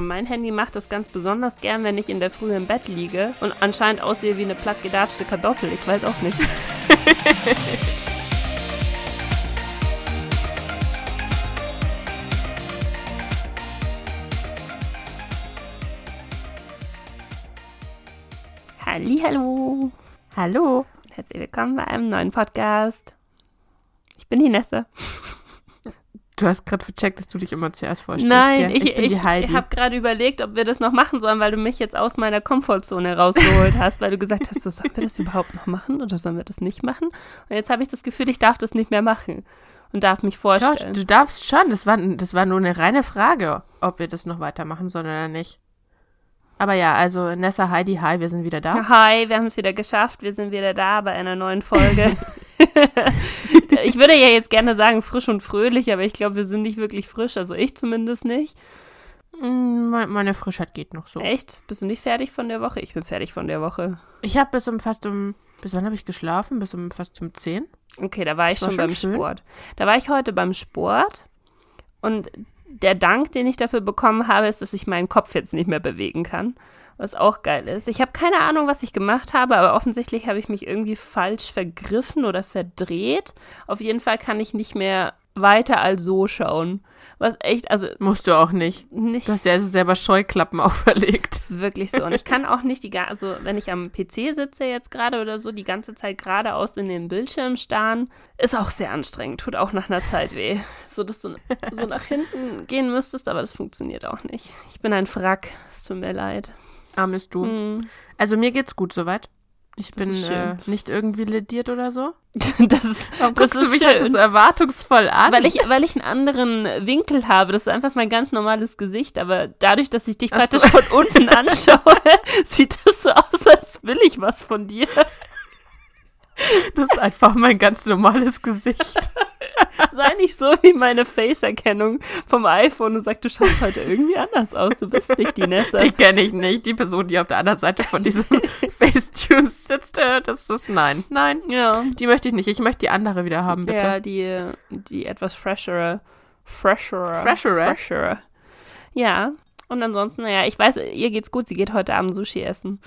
Mein Handy macht das ganz besonders gern, wenn ich in der Früh im Bett liege und anscheinend aussehe wie eine plattgedatschte Kartoffel. Ich weiß auch nicht. Hallo. Hallo. Herzlich willkommen bei einem neuen Podcast. Ich bin die Nesse. Du hast gerade vercheckt, dass du dich immer zuerst vorstellst. Nein, gell? ich, ich, Heidi. ich habe gerade überlegt, ob wir das noch machen sollen, weil du mich jetzt aus meiner Komfortzone rausgeholt hast, weil du gesagt hast, so, sollen wir das überhaupt noch machen oder sollen wir das nicht machen? Und jetzt habe ich das Gefühl, ich darf das nicht mehr machen und darf mich Doch, vorstellen. du darfst schon. Das war, das war nur eine reine Frage, ob wir das noch weitermachen sollen oder nicht. Aber ja, also Nessa, Heidi, hi, wir sind wieder da. Hi, wir haben es wieder geschafft. Wir sind wieder da bei einer neuen Folge. ich würde ja jetzt gerne sagen frisch und fröhlich, aber ich glaube, wir sind nicht wirklich frisch. Also ich zumindest nicht. Mm, me- Meine Frischheit geht noch so. Echt? Bist du nicht fertig von der Woche? Ich bin fertig von der Woche. Ich habe bis um fast um, bis wann habe ich geschlafen? Bis um fast um 10? Okay, da war ich war schon schon beim schön. Sport. Da war ich heute beim Sport und der Dank, den ich dafür bekommen habe, ist, dass ich meinen Kopf jetzt nicht mehr bewegen kann. Was auch geil ist. Ich habe keine Ahnung, was ich gemacht habe, aber offensichtlich habe ich mich irgendwie falsch vergriffen oder verdreht. Auf jeden Fall kann ich nicht mehr weiter als so schauen. Was echt, also Musst du auch nicht. nicht Du hast ja also selber Scheuklappen auferlegt. ist wirklich so. Und ich kann auch nicht die, ga- also wenn ich am PC sitze jetzt gerade oder so, die ganze Zeit geradeaus in den Bildschirm starren, ist auch sehr anstrengend. Tut auch nach einer Zeit weh. So, dass du so nach hinten gehen müsstest, aber das funktioniert auch nicht. Ich bin ein Frack. Es tut mir leid. Armes du. Hm. Also mir geht's gut soweit. Ich Das bin ist äh, nicht irgendwie lediert oder so. Das ist, das Guckst du ist mich schön. so erwartungsvoll an? Weil ich, weil ich einen anderen Winkel habe. Das ist einfach mein ganz normales Gesicht. Aber dadurch, dass ich dich Ach so. praktisch von unten anschaue, sieht das so aus, als will ich was von dir. Das ist einfach mein ganz normales Gesicht. Sei nicht so wie meine Face-Erkennung vom iPhone und sag, du schaust heute irgendwie anders aus. Du bist nicht die Nessa. Die kenne ich nicht. Die Person, die auf der anderen Seite von diesem Facetune sitzt, äh, das ist nein. Nein, ja. die möchte ich nicht. Ich möchte die andere wieder haben, bitte. Ja, die, die etwas freshere. Freshere. Freshere? Freshere. Ja. Und ansonsten, naja, ich weiß, ihr geht's gut. Sie geht heute Abend Sushi essen.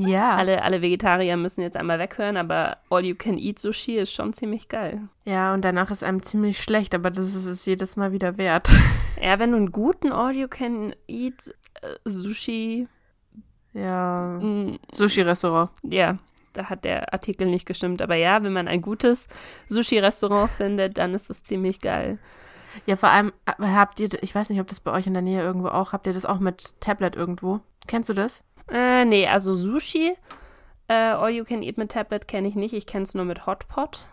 Ja. Alle, alle Vegetarier müssen jetzt einmal weghören, aber All-You-Can-Eat-Sushi ist schon ziemlich geil. Ja, und danach ist einem ziemlich schlecht, aber das ist es jedes Mal wieder wert. Ja, wenn du einen guten All-You-Can-Eat-Sushi Ja. mm, Sushi-Restaurant. ja, da hat der Artikel nicht gestimmt. Aber ja, wenn man ein gutes Sushi-Restaurant findet, dann ist das ziemlich geil. Ja, vor allem äh, habt ihr, ich weiß nicht, ob das bei euch in der Nähe irgendwo auch, habt ihr das auch mit Tablet irgendwo? Kennst du das? Äh, nee, also Sushi, äh, All You Can Eat mit Tablet kenne ich nicht. Ich kenne es nur mit Hotpot.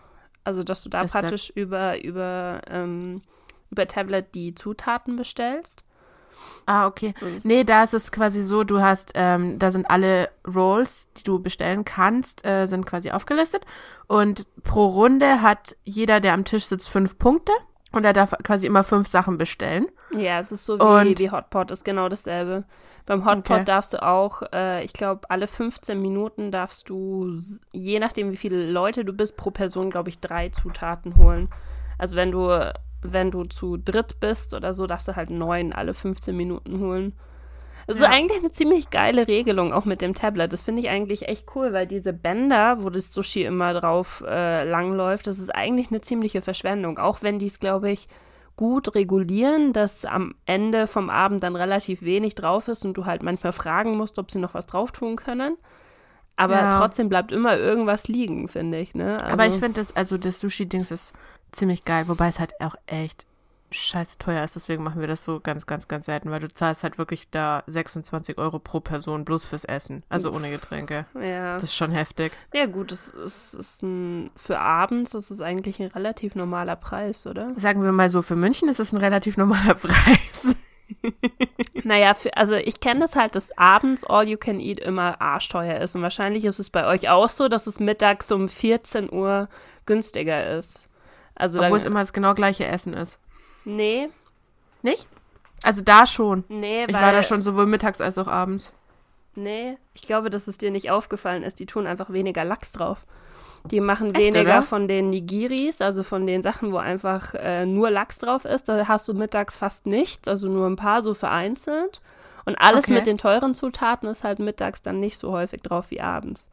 Also, dass du da Das ja- praktisch über, über, ähm, über Tablet die Zutaten bestellst. Ah, okay. Und- Nee, da ist es quasi so, du hast, ähm, da sind alle Rolls, die du bestellen kannst, äh, sind quasi aufgelistet. Und pro Runde hat jeder, der am Tisch sitzt, fünf Punkte. Und er darf quasi immer fünf Sachen bestellen. Ja, es ist so wie, Und- wie Hotpot, ist genau dasselbe. Beim Hotpot Okay. darfst du auch, äh, ich glaube, alle 15 Minuten darfst du, je nachdem wie viele Leute du bist, pro Person, glaube ich, drei Zutaten holen. Also wenn du, wenn du zu dritt bist oder so, darfst du halt neun alle 15 Minuten holen. Das Ja. ist eigentlich eine ziemlich geile Regelung, auch mit dem Tablet. Das finde ich eigentlich echt cool, weil diese Bänder, wo das Sushi immer drauf äh, langläuft, das ist eigentlich eine ziemliche Verschwendung. Auch wenn die es, glaube ich, gut regulieren, dass am Ende vom Abend dann relativ wenig drauf ist und du halt manchmal fragen musst, ob sie noch was drauf tun können. Aber Ja. trotzdem bleibt immer irgendwas liegen, finde ich. Ne? Also, Aber ich finde das, also das Sushi-Dings ist ziemlich geil, wobei es halt auch echt scheiße teuer ist. Deswegen machen wir das so ganz, ganz, ganz selten, weil du zahlst halt wirklich da 26 Euro pro Person bloß fürs Essen. Also ohne Getränke. ja. Das ist schon heftig. ja, gut, das ist, ist ein, für abends ist eigentlich ein relativ normaler Preis, oder? Sagen wir mal so, für München ist es ein relativ normaler Preis. Naja, für, also ich kenne das halt, dass abends All You Can Eat immer arschteuer ist. Und wahrscheinlich ist es bei euch auch so, dass es mittags um 14 Uhr günstiger ist. Also Obwohl es dann, immer das genau gleiche Essen ist. Nee, Nicht? Also da schon. nee, Ich weil, war da schon sowohl mittags als auch abends. Nee, ich glaube, dass es dir nicht aufgefallen ist. Die tun einfach weniger Lachs drauf. Die machen Echt, weniger oder? von den Nigiris, also von den Sachen, wo einfach äh, nur Lachs drauf ist. Da hast du mittags fast nichts, also nur ein paar so vereinzelt. Und alles Okay. mit den teuren Zutaten ist halt mittags dann nicht so häufig drauf wie abends.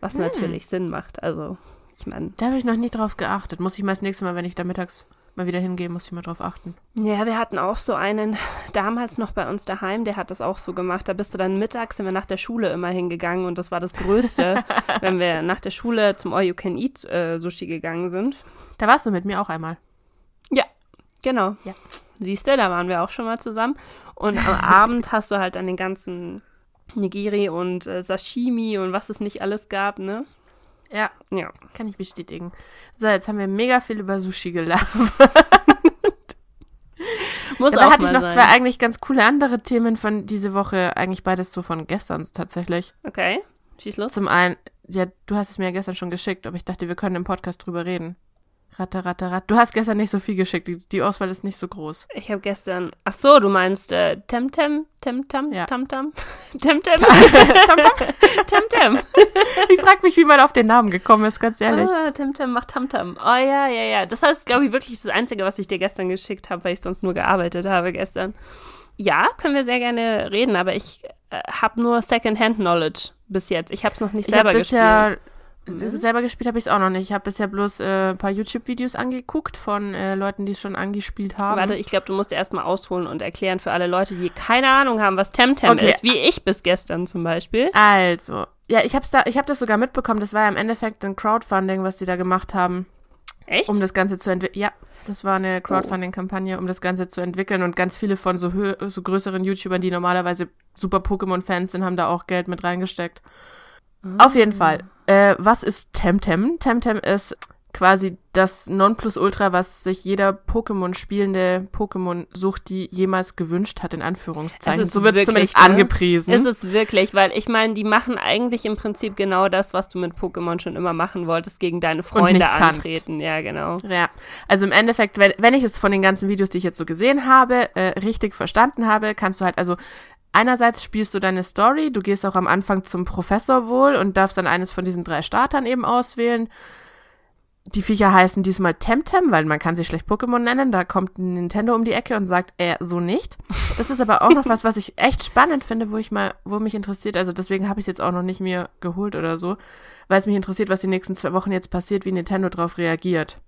Was Hm. natürlich Sinn macht. Also, ich meine, Da habe ich noch nie drauf geachtet. Muss ich mal das nächste Mal, wenn ich da mittags mal wieder hingehe, muss ich mal drauf achten. Ja, wir hatten auch so einen damals noch bei uns daheim, der hat das auch so gemacht. Da bist du dann mittags, sind wir nach der Schule immer hingegangen und das war das Größte, wenn wir nach der Schule zum All You Can Eat äh, Sushi gegangen sind. Da warst du mit mir auch einmal. Ja, genau. Ja. Siehst du, da waren wir auch schon mal zusammen. Und am Abend hast du halt dann den ganzen Nigiri und äh, Sashimi und was es nicht alles gab, ne? Ja, Ja. kann ich bestätigen. So, jetzt haben wir mega viel über Sushi gelacht. Muss Dabei auch hatte ich noch sein. zwei eigentlich ganz coole andere Themen von diese Woche. Eigentlich beides so von gestern tatsächlich. Okay, schieß los. Zum einen, ja, du hast es mir ja gestern schon geschickt, aber ich dachte, wir können im Podcast drüber reden. Ratter, ratter, ratter. Du hast gestern nicht so viel geschickt. Die, die Auswahl ist nicht so groß. Ich habe gestern. Ach so, du meinst äh, Temtem, Temtam, Ja. Tamtam, Temtem, Tamtam? Temtem. Ich frag mich, wie man auf den Namen gekommen ist, ganz ehrlich. Ah, Temtem macht Tamtam. Oh ja, ja, ja. Das heißt, glaube ich, wirklich das Einzige, was ich dir gestern geschickt habe, weil ich sonst nur gearbeitet habe gestern. Ja, können wir sehr gerne reden, aber ich äh, habe nur Second-Hand-Knowledge bis jetzt. Ich habe es noch nicht Ich habe selber bisher gespielt. Mhm. selber gespielt habe ich es auch noch nicht. Ich habe bisher bloß äh, ein paar YouTube-Videos angeguckt von äh, Leuten, die es schon angespielt haben. Warte, ich glaube, du musst erstmal ausholen und erklären für alle Leute, die keine Ahnung haben, was Temtem Okay. ist, wie ich bis gestern zum Beispiel. Also, ja, ich hab's da, ich habe das sogar mitbekommen. Das war ja im Endeffekt ein Crowdfunding, was die da gemacht haben, Echt? um das Ganze zu entwickeln. Ja, das war eine Crowdfunding-Kampagne, um das Ganze zu entwickeln. Und ganz viele von so, so größeren YouTubern, die normalerweise super Pokémon-Fans sind, haben da auch Geld mit reingesteckt. Auf jeden Fall. Äh, was ist Temtem? Temtem ist quasi das Nonplusultra, was sich jeder Pokémon-spielende Pokémon sucht, die jemals gewünscht hat, in Anführungszeichen. So wird es zumindest ne? angepriesen. Ist es wirklich, weil ich meine, die machen eigentlich im Prinzip genau das, was du mit Pokémon schon immer machen wolltest, gegen deine Freunde antreten. Ja, genau. Ja, also im Endeffekt, wenn, wenn ich es von den ganzen Videos, die ich jetzt so gesehen habe, äh, richtig verstanden habe, kannst du halt, also einerseits spielst du deine Story, du gehst auch am Anfang zum Professor wohl und darfst dann eines von diesen drei Startern eben auswählen. Die Viecher heißen diesmal Temtem, weil man kann sie schlecht Pokémon nennen. Da kommt Nintendo um die Ecke und sagt, äh, so nicht. Das ist aber auch noch was, was ich echt spannend finde, wo ich mal, wo mich interessiert. Also deswegen habe ich es jetzt auch noch nicht mir geholt oder so, weil es mich interessiert, was die nächsten zwei Wochen jetzt passiert, wie Nintendo drauf reagiert.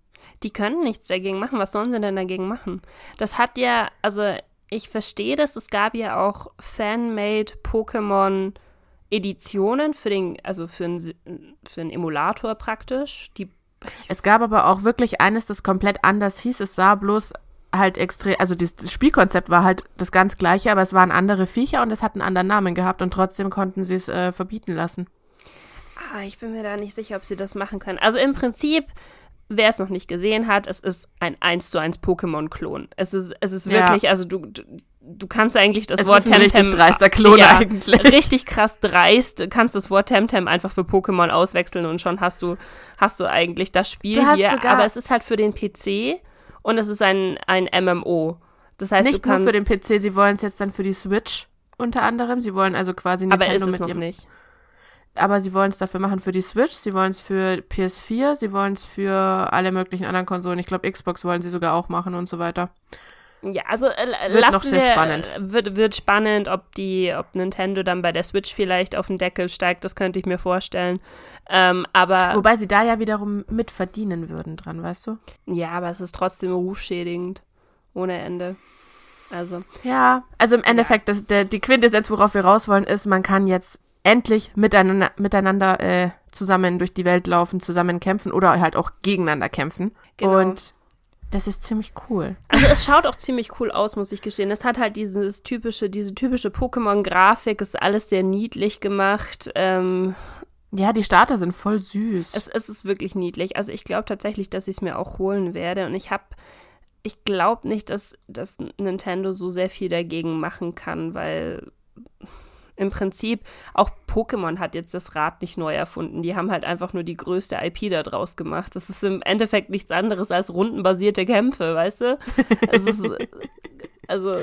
Die können nichts dagegen machen. Was sollen sie denn dagegen machen? Das hat ja, also ich verstehe das, es gab ja auch Fan-made Pokémon Editionen für den, also für einen, für einen Emulator praktisch. Die Es gab aber auch wirklich eines, das komplett anders hieß. Es sah bloß halt extrem, also das, das Spielkonzept war halt das ganz gleiche, aber es waren andere Viecher und es hat einen anderen Namen gehabt und trotzdem konnten sie es äh, verbieten lassen. Ah, ich bin mir da nicht sicher, ob sie das machen können. Also im Prinzip, wer es noch nicht gesehen hat, es ist ein 1 zu 1 Pokémon-Klon. Es ist, es ist Ja. wirklich, also du, du, du kannst eigentlich das Es Wort ist ein richtig Temtem- dreister Klon ja, eigentlich. Richtig krass dreist. Du kannst das Wort Temtem einfach für Pokémon auswechseln und schon hast du, hast du eigentlich das Spiel hier. Aber es ist halt für den PC und es ist ein, ein MMO. Das heißt, Nicht du kannst. nur für den PC, sie wollen es jetzt dann für die Switch unter anderem. Sie wollen also quasi aber ist Nintendo es mit noch ihrem nicht. Aber sie wollen es dafür machen für die Switch, sie wollen es für PS4, sie wollen es für alle möglichen anderen Konsolen. Ich glaube, Xbox wollen sie sogar auch machen und so weiter. Ja, also äh, Wird noch sehr wir, spannend. äh, Wird, wird spannend, ob die, ob Nintendo dann bei der Switch vielleicht auf den Deckel steigt, das könnte ich mir vorstellen. Ähm, aber Wobei sie da ja wiederum mit verdienen würden dran, weißt du? ja, aber es ist trotzdem rufschädigend. Ohne Ende. Also, Ja, also im Endeffekt, das, der, die Quintessenz, worauf wir raus wollen, ist, man kann jetzt endlich miteinander, miteinander äh, zusammen durch die Welt laufen, zusammen kämpfen oder halt auch gegeneinander kämpfen. Genau. Und das ist ziemlich cool. also es schaut auch ziemlich cool aus, muss ich gestehen. Es hat halt dieses typische, diese typische Pokémon-Grafik, ist alles sehr niedlich gemacht. Ähm, Ja, die Starter sind voll süß. Es, es ist wirklich niedlich. Also ich glaube tatsächlich, dass ich es mir auch holen werde. Und ich habe, ich glaube nicht, dass, dass Nintendo so sehr viel dagegen machen kann, weil im Prinzip auch Pokémon hat jetzt das Rad nicht neu erfunden. Die haben halt einfach nur die größte IP da draus gemacht. Das ist im Endeffekt nichts anderes als rundenbasierte Kämpfe, weißt du? Ist, also,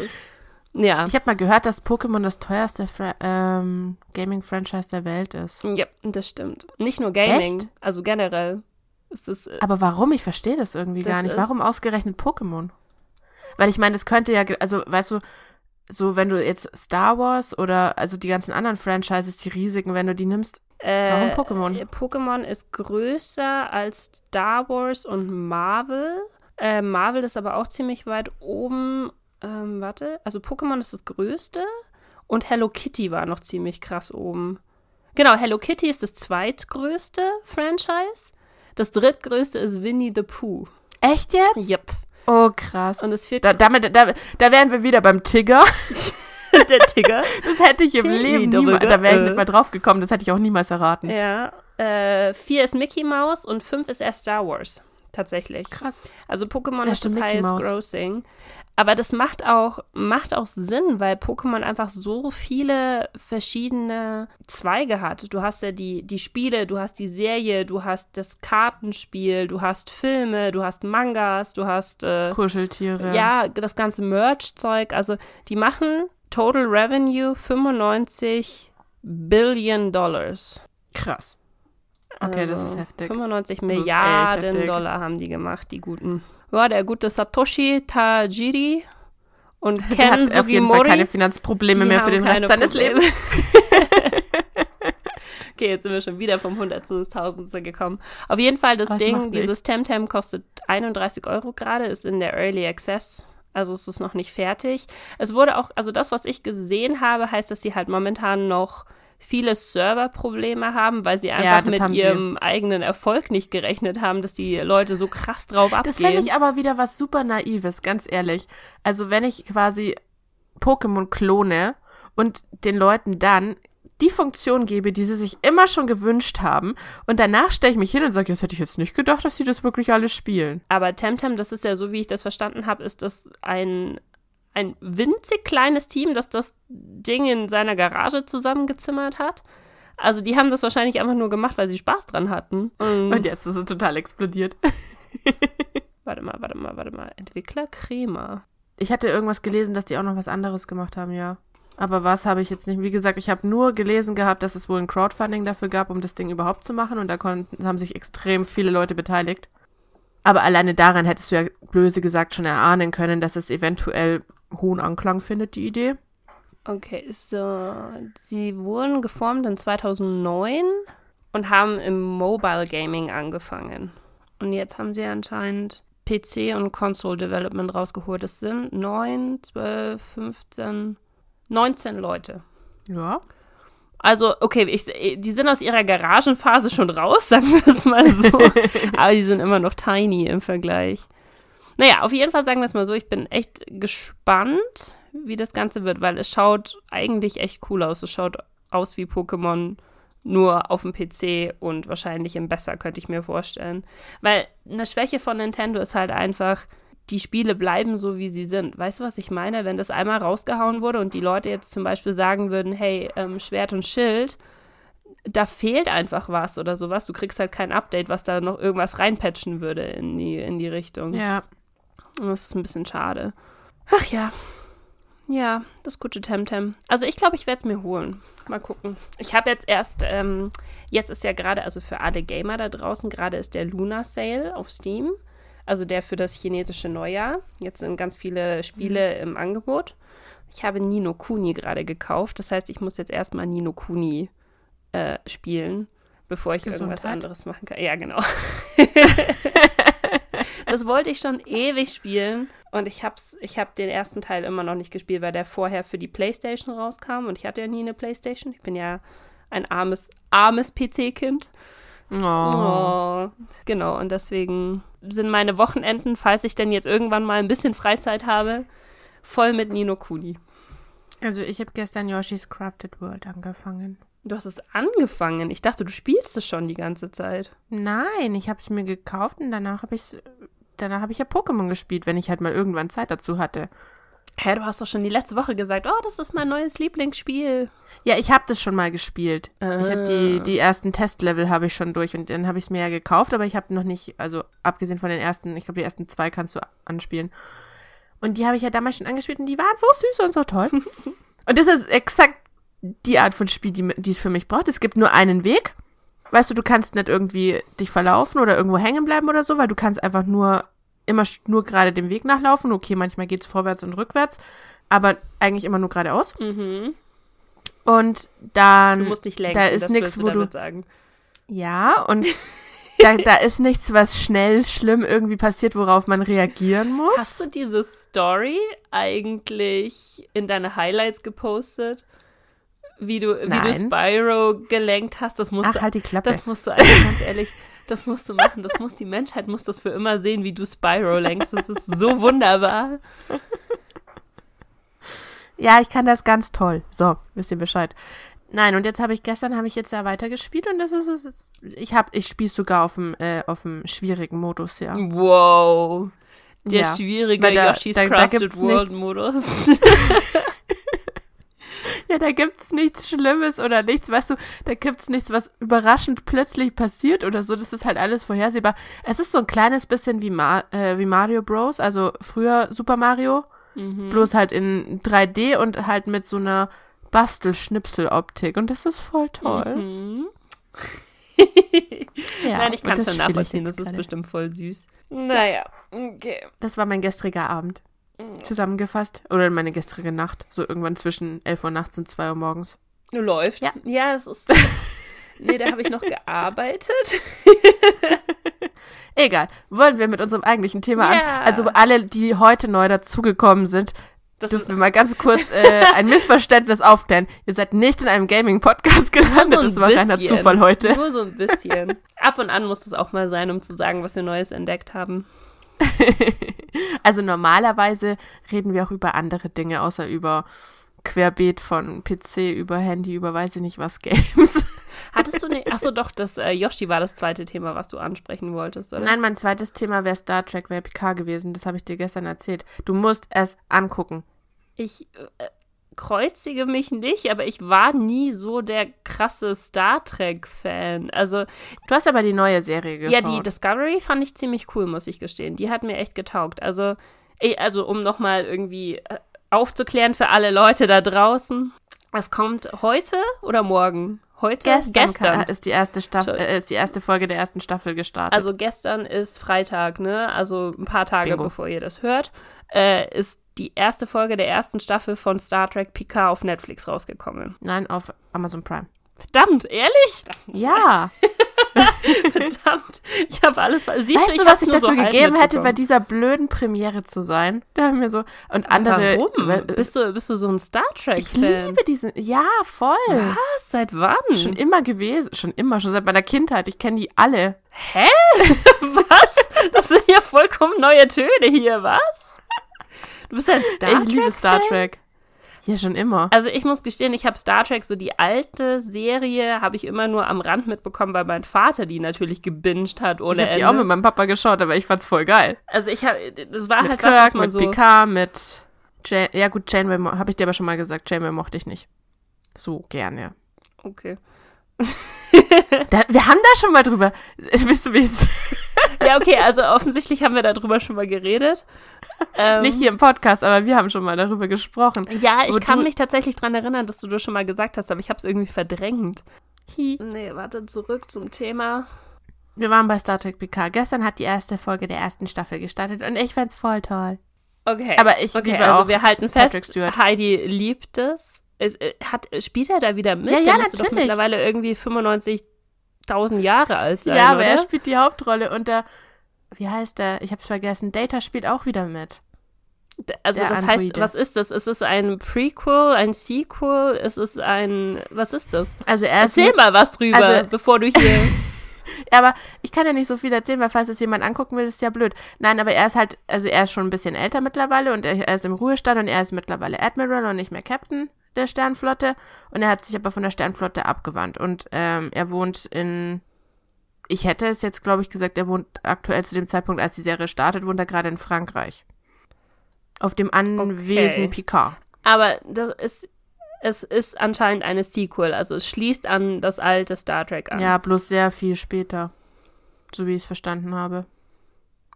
ja. ich habe mal gehört, dass Pokémon das teuerste ähm, Gaming-Franchise der Welt ist. Ja, das stimmt. Nicht nur Gaming, Echt? also generell ist es. äh, Aber warum? Ich verstehe das irgendwie Das gar nicht. Warum ausgerechnet Pokémon? Weil ich meine, das könnte ja, also weißt du, so, wenn du jetzt Star Wars oder also die ganzen anderen Franchises, die riesigen, wenn du die nimmst, warum Äh, Pokémon? Pokémon ist größer als Star Wars und Marvel. Äh, Marvel ist aber auch ziemlich weit oben. Ähm, warte, also Pokémon ist das größte und Hello Kitty war noch ziemlich krass oben. Genau, Hello Kitty ist das zweitgrößte Franchise. Das drittgrößte ist Winnie the Pooh. Echt jetzt? Yep. Oh, krass. Und das vierte, da, damit, da, da wären wir wieder beim Tigger. der Tigger. Das hätte ich im Tilly, Leben niemals, da wäre ich G- nicht mal drauf gekommen, das hätte ich auch niemals erraten. Ja. Äh, vier ist Mickey Mouse und fünf ist erst Star Wars. Tatsächlich. Krass. Also Pokémon Ja, ist das highest Mouse. grossing. Aber das macht auch, macht auch Sinn, weil Pokémon einfach so viele verschiedene Zweige hat. Du hast ja die, die Spiele, du hast die Serie, du hast das Kartenspiel, du hast Filme, du hast Mangas, du hast äh, Kuscheltiere. ja, das ganze Merch-Zeug. Also die machen Total Revenue 95 Billion Dollars. Krass. Okay, das Also ist heftig. 95 Das Milliarden. Dollar haben die gemacht, die guten. Ja, der gute Satoshi Tajiri und Der Ken hat auf jeden Fall keine Finanzprobleme die mehr für den Rest seines Probleme. Lebens. okay, jetzt sind wir schon wieder vom Hundertsten ins Tausendste gekommen. Auf jeden Fall, das Was Ding, dieses Temtem kostet 31 Euro gerade, ist in der Early Access. Also es ist noch nicht fertig. Es wurde auch, also das, was ich gesehen habe, heißt, dass sie halt momentan noch viele Serverprobleme haben, weil sie einfach das mit haben sie. ihrem eigenen Erfolg nicht gerechnet haben, dass die Leute so krass drauf abgehen. Das fände ich aber wieder was super Naives, ganz ehrlich. Also wenn ich quasi Pokémon klone und den Leuten dann die Funktion gebe, die sie sich immer schon gewünscht haben und danach stelle ich mich hin und sage, das hätte ich jetzt nicht gedacht, dass sie das wirklich alles spielen. Aber Temtem, das ist ja so, wie ich das verstanden habe, ist das ein, ein winzig kleines Team, das das Ding in seiner Garage zusammengezimmert hat. Also die haben das wahrscheinlich einfach nur gemacht, weil sie Spaß dran hatten. Und, Und jetzt ist es total explodiert. warte mal, warte mal, warte mal. Entwickler Crema. Ich hatte irgendwas gelesen, dass die auch noch was anderes gemacht haben, ja. Aber was habe ich jetzt nicht. Wie gesagt, ich habe nur gelesen gehabt, dass es wohl ein Crowdfunding dafür gab, um das Ding überhaupt zu machen. Und da konnten, haben sich extrem viele Leute beteiligt. Aber alleine daran hättest du ja böse gesagt schon erahnen können, dass es eventuell hohen Anklang findet, die Idee. Okay, so. Sie wurden geformt in 2009 und haben im Mobile Gaming angefangen. Und jetzt haben sie anscheinend PC und Console Development rausgeholt. Das sind 9, 12, 15, 19 Leute. Ja. Also, okay, ich, die sind aus ihrer Garagenphase schon raus, sagen wir es mal so. Aber die sind immer noch tiny im Vergleich. Naja, auf jeden Fall sagen wir es mal so, ich bin echt gespannt, wie das Ganze wird, weil es schaut eigentlich echt cool aus. Es schaut aus wie Pokémon nur auf dem PC und wahrscheinlich im besser, könnte ich mir vorstellen. Weil eine Schwäche von Nintendo ist halt einfach, die Spiele bleiben so, wie sie sind. Weißt du, was ich meine? Wenn das einmal rausgehauen wurde und die Leute jetzt zum Beispiel sagen würden, hey, ähm, Schwert und Schild, da fehlt einfach was oder sowas. Du kriegst halt kein Update, was da noch irgendwas reinpatchen würde in die, in die Richtung. Ja. Und Das ist ein bisschen schade. Ach ja. Ja, das gute Temtem. Also ich glaube, ich werde es mir holen. Mal gucken. Ich habe jetzt erst, ähm, jetzt ist ja gerade, also für alle Gamer da draußen, gerade ist der Luna Sale auf Steam. Also der für das chinesische Neujahr. Jetzt sind ganz viele Spiele im Angebot. Ich habe Nino Kuni gerade gekauft. Das heißt, ich muss jetzt erstmal Nino Kuni äh, spielen, bevor ich irgendwas Gesundheit. anderes machen kann. Ja, genau. das wollte ich schon ewig spielen und ich hab's, ich habe den ersten Teil immer noch nicht gespielt, weil der vorher für die Playstation rauskam und ich hatte ja nie eine Playstation. Ich bin ja ein armes, armes PC-Kind. Oh. Oh. Genau, und deswegen sind meine Wochenenden, falls ich denn jetzt irgendwann mal ein bisschen Freizeit habe, voll mit Nino Kuni. Also ich habe gestern Yoshi's Crafted World angefangen. Du hast es angefangen. Ich dachte, du spielst es schon die ganze Zeit. Nein, ich habe es mir gekauft und danach habe ich danach habe ich ja Pokémon gespielt, wenn ich halt mal irgendwann Zeit dazu hatte. Hä, du hast doch schon die letzte Woche gesagt, oh, das ist mein neues Lieblingsspiel. Ja, ich habe das schon mal gespielt. Ich habe die, Ah. die ersten Testlevel habe ich schon durch und dann habe ich es mir ja gekauft, aber ich habe noch nicht, also abgesehen von den ersten, ich glaube die ersten zwei kannst du anspielen. Und die habe ich ja damals schon angespielt und die waren so süß und so toll. und das ist exakt die Art von Spiel, die, die es für mich braucht. Es gibt nur einen Weg. Weißt du, du kannst nicht irgendwie dich verlaufen oder irgendwo hängen bleiben oder so, weil du kannst einfach nur immer nur gerade dem Weg nachlaufen. Okay, manchmal geht's vorwärts und rückwärts, aber eigentlich immer nur geradeaus. Mhm. Und dann. Du musst nicht lenken, da ist du wo du- sagen. Ja, und da, da ist nichts, was schnell schlimm irgendwie passiert, worauf man reagieren muss. Hast du diese Story eigentlich in deine Highlights gepostet? Wie du, wie du. Spyro gelenkt hast? Das musst Ach, du, halt die Klappe. das musst du einfach ganz ehrlich, das musst du machen. Das muss die Menschheit muss das für immer sehen, wie du Spyro lenkst. Das ist so wunderbar. Ja, ich kann das ganz toll. So, wisst ihr Bescheid. Nein, und jetzt habe ich gestern habe ich jetzt ja weitergespielt und das ist es. Ich habe ich spiele sogar auf dem äh, auf dem schwierigen Modus, ja. Wow. Der Ja, schwierige da- Yoshi's da- da Crafted gibt's World nichts. Modus. Ja, da gibt's nichts Schlimmes oder nichts, weißt du, da gibt's nichts, was überraschend plötzlich passiert oder so. Das ist halt alles vorhersehbar. Es ist so ein kleines bisschen wie, Ma äh, wie Mario Bros, also früher Super Mario, Mhm. bloß halt in 3D und halt mit so einer Bastelschnipsel-Optik und das ist voll toll. Mhm. Ja, Nein, ich kann das schon nachvollziehen, das ist gerade. bestimmt voll süß. Naja, okay. Das war mein gestriger Abend. Zusammengefasst. Oder meine gestrige Nacht. So irgendwann zwischen 11 Uhr nachts und 2 Uhr morgens. Läuft. Ja. Ja, es ist. nee, da habe ich noch gearbeitet. Egal. Wollen wir mit unserem eigentlichen Thema Ja. an? Also alle, die heute neu dazugekommen sind, Das dürfen wir mal ganz kurz äh, ein Missverständnis aufklären. Ihr seid nicht in einem Gaming-Podcast gelandet. das war reiner bisschen. Zufall heute. Nur so ein bisschen. Ab und an muss das auch mal sein, um zu sagen, was wir Neues entdeckt haben. Also normalerweise reden wir auch über andere Dinge, außer über Querbeet von PC, über Handy, über weiß ich nicht was Games. Hattest du nicht. Achso, doch, das äh, Yoshi war das zweite Thema, was du ansprechen wolltest, oder? Nein, mein zweites Thema wäre Star Trek, wäre PK gewesen. Das habe ich dir gestern erzählt. Du musst es angucken. Ich äh, kreuzige mich nicht, aber ich war nie so der krasse Star Trek-Fan. Also, Du hast aber die neue Serie geschaut. ja, die Discovery fand ich ziemlich cool, muss ich gestehen. Die hat mir echt getaugt. Also, ich, also um nochmal irgendwie äh, aufzuklären für alle Leute da draußen. Es kommt heute oder morgen? Heute? gestern, kann- ist die erste Staffel, äh, ist die erste Folge der ersten Staffel gestartet. Also gestern ist Freitag, ne? Also ein paar Tage Bingo. bevor ihr das hört, äh, ist die erste Folge der ersten Staffel von Star Trek Picard auf Netflix rausgekommen. Nein, auf Amazon Prime. Verdammt, ehrlich? Ja. Verdammt. Ich habe alles. Siehst weißt du, ich was ich dafür so gegeben hätte, bei dieser blöden Premiere zu sein? Da haben wir so. Und andere. Warum? Weil- Bist du, bist du so ein Star ich Trek-Fan? liebe diesen. Ja, voll. Was? Seit wann? Schon immer gewesen. Schon immer, schon seit meiner Kindheit. Ich kenne die alle. Hä? was? Das sind ja vollkommen neue Töne hier, was? Du bist ein Star Trek? ich liebe Star Fan? Trek. Ja, schon immer. Also ich muss gestehen, ich habe Star Trek, so die alte Serie, habe ich immer nur am Rand mitbekommen, weil mein Vater die natürlich gebinged hat Ich ohne habe die auch mit meinem Papa geschaut, aber ich fand's voll geil. Also ich habe, das war Mit halt was, was Kirk, man mit so... Picard, mit. Jan ja, gut, Janeway habe ich dir aber schon mal gesagt. Janeway mochte ich nicht. So gerne. Okay. Da, wir haben da schon mal drüber. Willst du mich jetzt Ja, okay, also offensichtlich haben wir darüber schon mal geredet. Ähm, nicht hier im Podcast, aber wir haben schon mal darüber gesprochen. Ja, ich kann mich tatsächlich dran erinnern, dass du das schon mal gesagt hast, aber ich habe es irgendwie verdrängt. Nee, warte, zurück zum Thema. Wir waren bei Star Trek PK. Gestern hat die erste Folge der ersten Staffel gestartet und ich fand's voll toll. Okay. Aber ich okay, liebe also auch wir halten Patrick fest, Stewart. Heidi liebt es. es äh, hat, spielt er da wieder mit? Ja, ja, Der müsste doch natürlich. mittlerweile irgendwie 95.000 Jahre alt sein, ja, aber oder? er spielt die Hauptrolle und der, wie heißt der? Ich hab's vergessen. Data spielt auch wieder mit. also der das heißt, Androide. was ist das? Ist es ein Prequel, ein Sequel? Ist es ein, was ist das? Also er Erzähl mit, mal was drüber, also- bevor du hier... Ja, aber ich kann ja nicht so viel erzählen, weil falls es jemand angucken will, ist ja blöd. Nein, aber er ist halt, also er ist schon ein bisschen älter mittlerweile und er, er ist im Ruhestand und er ist mittlerweile Admiral und nicht mehr Captain der Sternflotte. Und er hat sich aber von der Sternflotte abgewandt. Und ähm, er wohnt in. Ich hätte es jetzt, glaube ich, gesagt, er wohnt aktuell zu dem Zeitpunkt, als die Serie startet, wohnt er gerade in Frankreich. Auf dem Anwesen Okay. Picard. Aber das ist, es ist anscheinend eine Sequel, also es schließt an das alte Star Trek an. Ja, bloß sehr viel später. So wie ich es verstanden habe.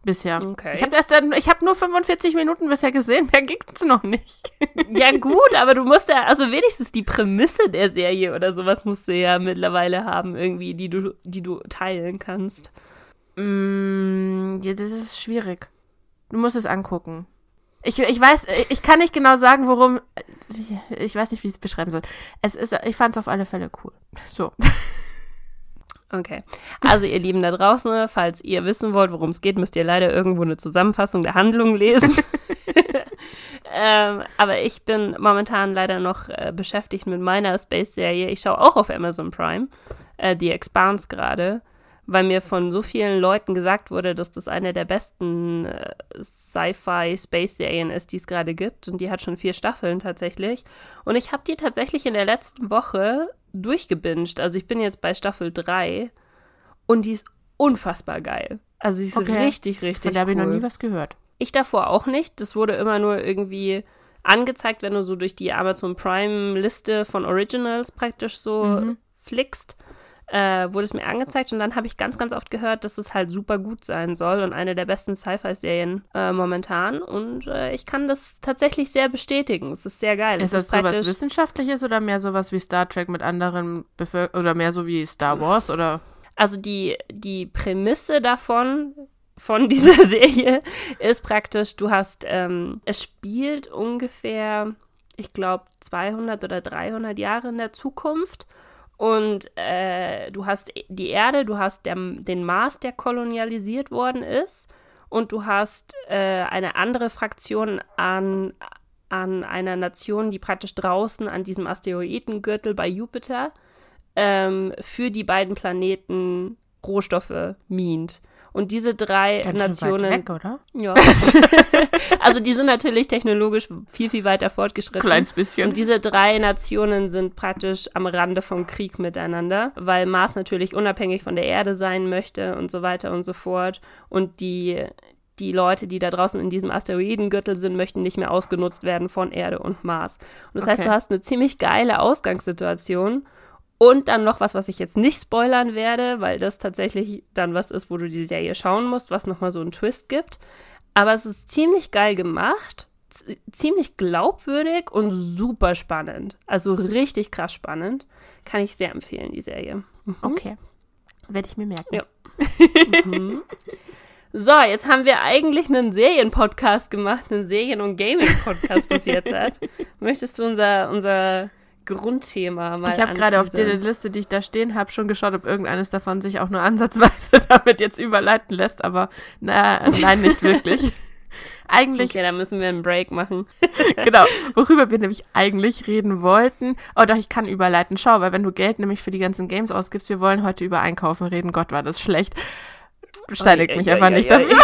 Bisher. Okay. Ich habe erst dann, ich habe nur 45 Minuten bisher gesehen, mehr gibt's noch nicht. Ja, gut, aber du musst ja, also wenigstens die Prämisse der Serie oder sowas musst du ja mittlerweile haben, irgendwie, die du, die du teilen kannst. Mm, ja, das ist schwierig. Du musst es angucken. Ich, ich weiß, ich kann nicht genau sagen, worum. Ich weiß nicht, wie ich es beschreiben soll. Es ist, ich fand es auf alle Fälle cool. So. Okay. Also ihr Lieben da draußen, falls ihr wissen wollt, worum es geht, müsst ihr leider irgendwo eine Zusammenfassung der Handlung lesen. ähm, aber ich bin momentan leider noch äh, beschäftigt mit meiner Space-Serie. Ich schaue auch auf Amazon Prime, äh, The Expanse gerade, weil mir von so vielen Leuten gesagt wurde, dass das eine der besten äh, Sci-Fi-Space-Serien ist, die es gerade gibt. Und die hat schon vier Staffeln tatsächlich. Und ich habe die tatsächlich in der letzten Woche durchgebinged. Also ich bin jetzt bei Staffel 3 und die ist unfassbar geil. Also sie ist okay. richtig, richtig Von der habe ich noch nie was gehört. Ich davor auch nicht. Das wurde immer nur irgendwie angezeigt, wenn du so durch die Amazon Prime-Liste von Originals praktisch so mhm. flickst äh, wurde es mir angezeigt und dann habe ich ganz, ganz oft gehört, dass es halt super gut sein soll und eine der besten Sci-Fi-Serien äh, momentan. Und äh, ich kann das tatsächlich sehr bestätigen. Es ist sehr geil. Ist das sowas Wissenschaftliches oder mehr sowas wie Star Trek mit anderen Bevölker oder mehr so wie Star Wars oder? Also die, die Prämisse davon von dieser Serie ist praktisch, du hast, ähm, es spielt ungefähr, ich glaube, 200 oder 300 Jahre in der Zukunft und äh, du hast die Erde, du hast der, den Mars, der kolonialisiert worden ist. Und du hast äh, eine andere Fraktion an, an einer Nation, die praktisch draußen an diesem Asteroidengürtel bei Jupiter ähm, für die beiden Planeten Rohstoffe mient. Und diese drei Ganz Nationen. Weg, oder? Ja. also die sind natürlich technologisch viel, viel weiter fortgeschritten. Kleines bisschen. Und diese drei Nationen sind praktisch am Rande vom Krieg miteinander, weil Mars natürlich unabhängig von der Erde sein möchte und so weiter und so fort. Und die, die Leute, die da draußen in diesem Asteroidengürtel sind, möchten nicht mehr ausgenutzt werden von Erde und Mars. Und das okay. heißt, du hast eine ziemlich geile Ausgangssituation und dann noch was, was ich jetzt nicht spoilern werde, weil das tatsächlich dann was ist, wo du die Serie schauen musst, was nochmal so einen Twist gibt. Aber es ist ziemlich geil gemacht, ziemlich glaubwürdig und super spannend. Also richtig krass spannend. Kann ich sehr empfehlen, die Serie. Mhm. Okay. Werde ich mir merken. Ja. mhm. So, jetzt haben wir eigentlich einen Serienpodcast gemacht, einen Serien- und Gaming-Podcast bis jetzt. Möchtest du unser, unser Grundthema mal Ich habe gerade auf der Liste, die ich da stehen habe, schon geschaut, ob irgendeines davon sich auch nur ansatzweise damit jetzt überleiten lässt, aber na, nein, nicht wirklich. eigentlich. Okay, da müssen wir einen Break machen. genau, worüber wir nämlich eigentlich reden wollten. Oh, doch, ich kann überleiten. Schau, weil wenn du Geld nämlich für die ganzen Games ausgibst, wir wollen heute über Einkaufen reden. Gott, war das schlecht. Steinigt mich einfach nicht dafür.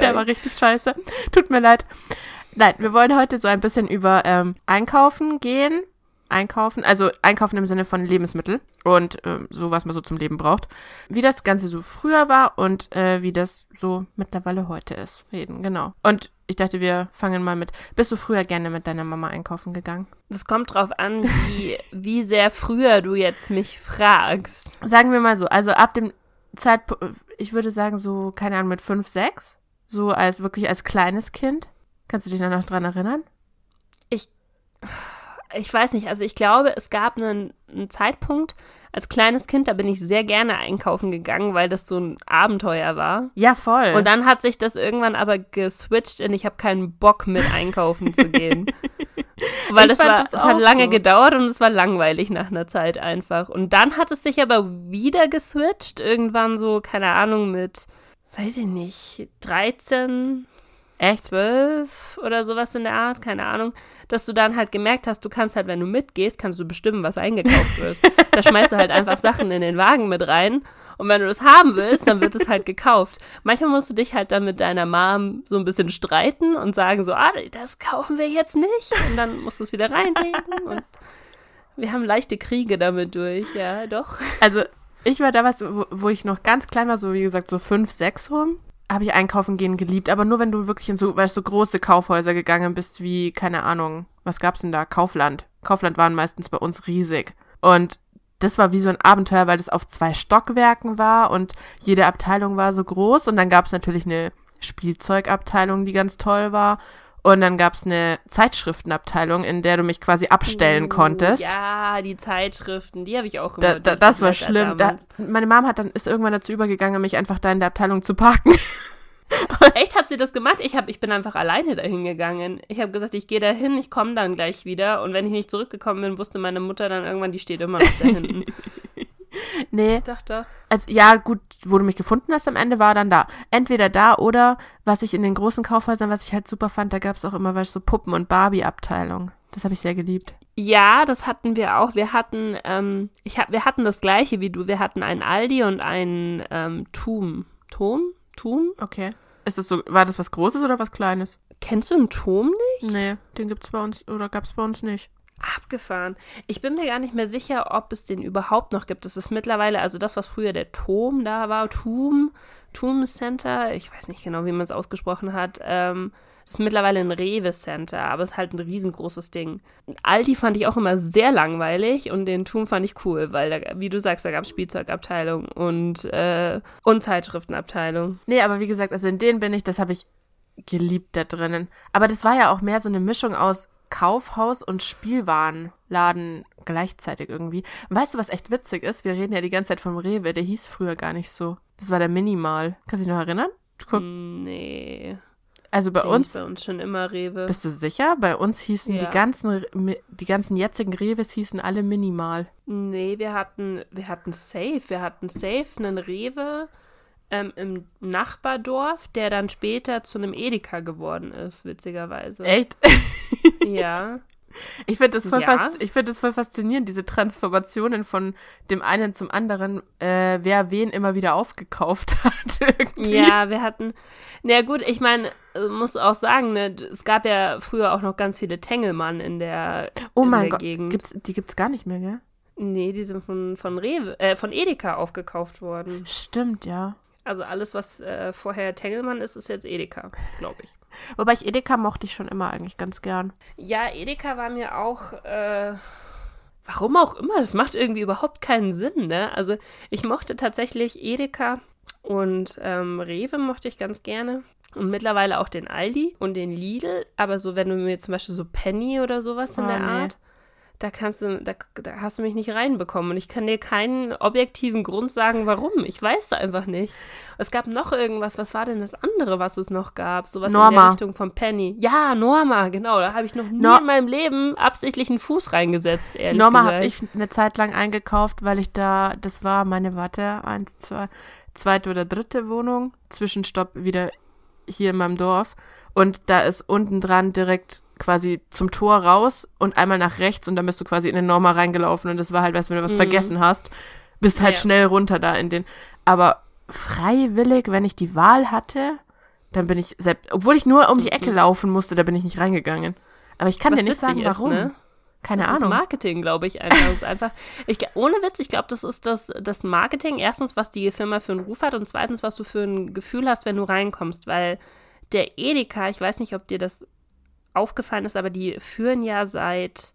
Der war richtig scheiße. Tut mir leid. Nein, wir wollen heute so ein bisschen über ähm, Einkaufen gehen. Einkaufen, also Einkaufen im Sinne von Lebensmittel und ähm, so, was man so zum Leben braucht. Wie das Ganze so früher war und äh, wie das so mittlerweile heute ist. Reden, genau. Und ich dachte, wir fangen mal mit. Bist du früher gerne mit deiner Mama einkaufen gegangen? Das kommt drauf an, wie, wie sehr früher du jetzt mich fragst. Sagen wir mal so, also ab dem Zeitpunkt, ich würde sagen, so, keine Ahnung, mit fünf, sechs. So als wirklich als kleines Kind. Kannst du dich noch dran erinnern? Ich, ich weiß nicht. Also ich glaube, es gab einen, einen Zeitpunkt als kleines Kind, da bin ich sehr gerne einkaufen gegangen, weil das so ein Abenteuer war. Ja, voll. Und dann hat sich das irgendwann aber geswitcht und ich habe keinen Bock mit einkaufen zu gehen. Weil das war, das es hat lange so. gedauert und es war langweilig nach einer Zeit einfach. Und dann hat es sich aber wieder geswitcht, irgendwann so, keine Ahnung, mit, weiß ich nicht, 13, Echt? zwölf oder sowas in der Art, keine Ahnung, dass du dann halt gemerkt hast, du kannst halt, wenn du mitgehst, kannst du bestimmen, was eingekauft wird. da schmeißt du halt einfach Sachen in den Wagen mit rein und wenn du das haben willst, dann wird es halt gekauft. Manchmal musst du dich halt dann mit deiner Mom so ein bisschen streiten und sagen so, ah, das kaufen wir jetzt nicht und dann musst du es wieder reinlegen und wir haben leichte Kriege damit durch, ja, doch. Also ich war damals, wo, wo ich noch ganz klein war, so wie gesagt, so fünf, sechs rum, habe ich einkaufen gehen geliebt, aber nur wenn du wirklich in so, weißt, so große Kaufhäuser gegangen bist, wie, keine Ahnung, was gab's denn da? Kaufland. Kaufland waren meistens bei uns riesig. Und das war wie so ein Abenteuer, weil das auf zwei Stockwerken war und jede Abteilung war so groß und dann gab's natürlich eine Spielzeugabteilung, die ganz toll war und dann gab es eine Zeitschriftenabteilung, in der du mich quasi abstellen uh, konntest. Ja, die Zeitschriften, die habe ich auch immer. Da, da, das war schlimm. Da, meine Mom hat dann ist irgendwann dazu übergegangen, mich einfach da in der Abteilung zu parken. Echt hat sie das gemacht? Ich, hab, ich bin einfach alleine dahin gegangen. Ich habe gesagt, ich gehe dahin, ich komme dann gleich wieder. Und wenn ich nicht zurückgekommen bin, wusste meine Mutter dann irgendwann, die steht immer noch da hinten. Nee. Ich dachte, Also, ja, gut, wo du mich gefunden hast am Ende, war dann da. Entweder da oder, was ich in den großen Kaufhäusern, was ich halt super fand, da gab es auch immer was so Puppen- und Barbie-Abteilung. Das habe ich sehr geliebt. ja, das hatten wir auch. Wir hatten, ähm, ich hab, wir hatten das gleiche wie du. Wir hatten einen Aldi und einen ähm, Tum. Tom? Tum? Okay. Ist das so, war das was Großes oder was Kleines? Kennst du einen Tom nicht? Nee, den gibt's bei uns, oder gab's bei uns nicht. Abgefahren. Ich bin mir gar nicht mehr sicher, ob es den überhaupt noch gibt. Es ist mittlerweile, also das, was früher der Tom da war, Tum, Tum Center, ich weiß nicht genau, wie man es ausgesprochen hat, ähm, das ist mittlerweile ein Rewe Center, aber es ist halt ein riesengroßes Ding. Aldi fand ich auch immer sehr langweilig und den Tum fand ich cool, weil, da, wie du sagst, da gab es Spielzeugabteilung und, äh, und Zeitschriftenabteilung. Nee, aber wie gesagt, also in denen bin ich, das habe ich geliebt da drinnen. Aber das war ja auch mehr so eine Mischung aus Kaufhaus und Spielwarenladen gleichzeitig irgendwie. Weißt du, was echt witzig ist? Wir reden ja die ganze Zeit vom Rewe, der hieß früher gar nicht so. Das war der Minimal. Kannst du dich noch erinnern? Guck, Nee. also bei uns, bei uns schon immer Rewe. bist du sicher? Bei uns hießen die Ja. ganzen, Re- Mi- die ganzen jetzigen Rewes hießen alle Minimal. Nee, wir hatten, wir hatten Safe. Wir hatten Safe, einen Rewe ähm, im Nachbardorf, der dann später zu einem Edeka geworden ist, witzigerweise. Echt? Ja. Ich finde das, voll Ja. ich find das voll faszinierend, diese Transformationen von dem einen zum anderen, äh, wer wen immer wieder aufgekauft hat. Irgendwie. Ja, wir hatten. Na gut, ich meine, äh, muss auch sagen, ne, es gab ja früher auch noch ganz viele Tengelmann in der, Oh in mein der Gott, Gegend. gibt's, die gibt's gar nicht mehr, gell? Nee, die sind von, von Rewe, äh, von Edeka aufgekauft worden. Stimmt, ja. Also alles, was äh, vorher Tengelmann ist, ist jetzt Edeka, glaube ich. Wobei ich Edeka mochte ich schon immer eigentlich ganz gern. Ja, Edeka war mir auch, äh, warum auch immer, das macht irgendwie überhaupt keinen Sinn, ne? Also ich mochte tatsächlich Edeka und ähm, Rewe mochte ich ganz gerne. Und mittlerweile auch den Aldi und den Lidl. Aber so, wenn du mir zum Beispiel so Penny oder sowas in Oh, der nee. Art, da kannst du, da, da hast du mich nicht reinbekommen. Und ich kann dir keinen objektiven Grund sagen, warum. Ich weiß da einfach nicht. Es gab noch irgendwas, was war denn das andere, was es noch gab? Sowas in der Richtung von Penny. Ja, Norma, genau. Da habe ich noch nie Nor- in meinem Leben absichtlich einen Fuß reingesetzt, ehrlich Norma habe ich eine Zeit lang eingekauft, weil ich da, das war meine, warte, eins, zwei, zweite oder dritte Wohnung, Zwischenstopp wieder hier in meinem Dorf. Und da ist unten dran direkt quasi zum Tor raus und einmal nach rechts und dann bist du quasi in den Norma reingelaufen und das war halt, weißt du, wenn du was Mhm. vergessen hast, bist halt Ja. schnell runter da in den. Aber freiwillig, wenn ich die Wahl hatte, dann bin ich selbst, obwohl ich nur um die Ecke Mhm. laufen musste, da bin ich nicht reingegangen. Aber ich kann Was dir nicht sagen, ist, warum. ne? Keine das Ahnung. ist Marketing, glaube ich, einfach. Ist einfach ich, ohne Witz, ich glaube, das ist das, das Marketing. Erstens, was die Firma für einen Ruf hat und zweitens, was du für ein Gefühl hast, wenn du reinkommst. Weil der Edeka, ich weiß nicht, ob dir das aufgefallen ist, aber die führen ja seit.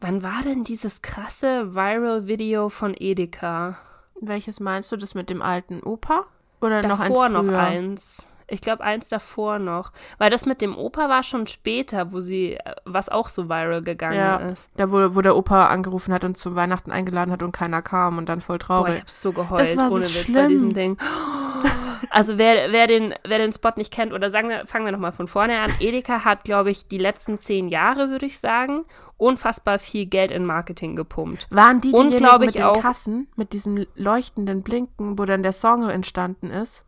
Wann war denn dieses krasse Viral-Video von Edeka? Welches meinst du? Das mit dem alten Opa? Oder noch eins Davor noch eins. Ich glaube, eins davor noch. Weil das mit dem Opa war schon später, wo sie, äh, was auch so viral gegangen Ja, ist. da wo, wo der Opa angerufen hat und zu Weihnachten eingeladen hat und keiner kam und dann voll Boah, traurig. ich hab so geheult, Das war so ohne Witz bei schlimm. diesem Ding. Also wer, wer, den, wer den Spot nicht kennt, oder sagen wir, fangen wir nochmal von vorne an. Edeka hat, glaube ich, die letzten zehn Jahre, würde ich sagen, unfassbar viel Geld in Marketing gepumpt. Waren die glaub mit den auch- Kassen, mit diesem leuchtenden Blinken, wo dann der Song entstanden ist?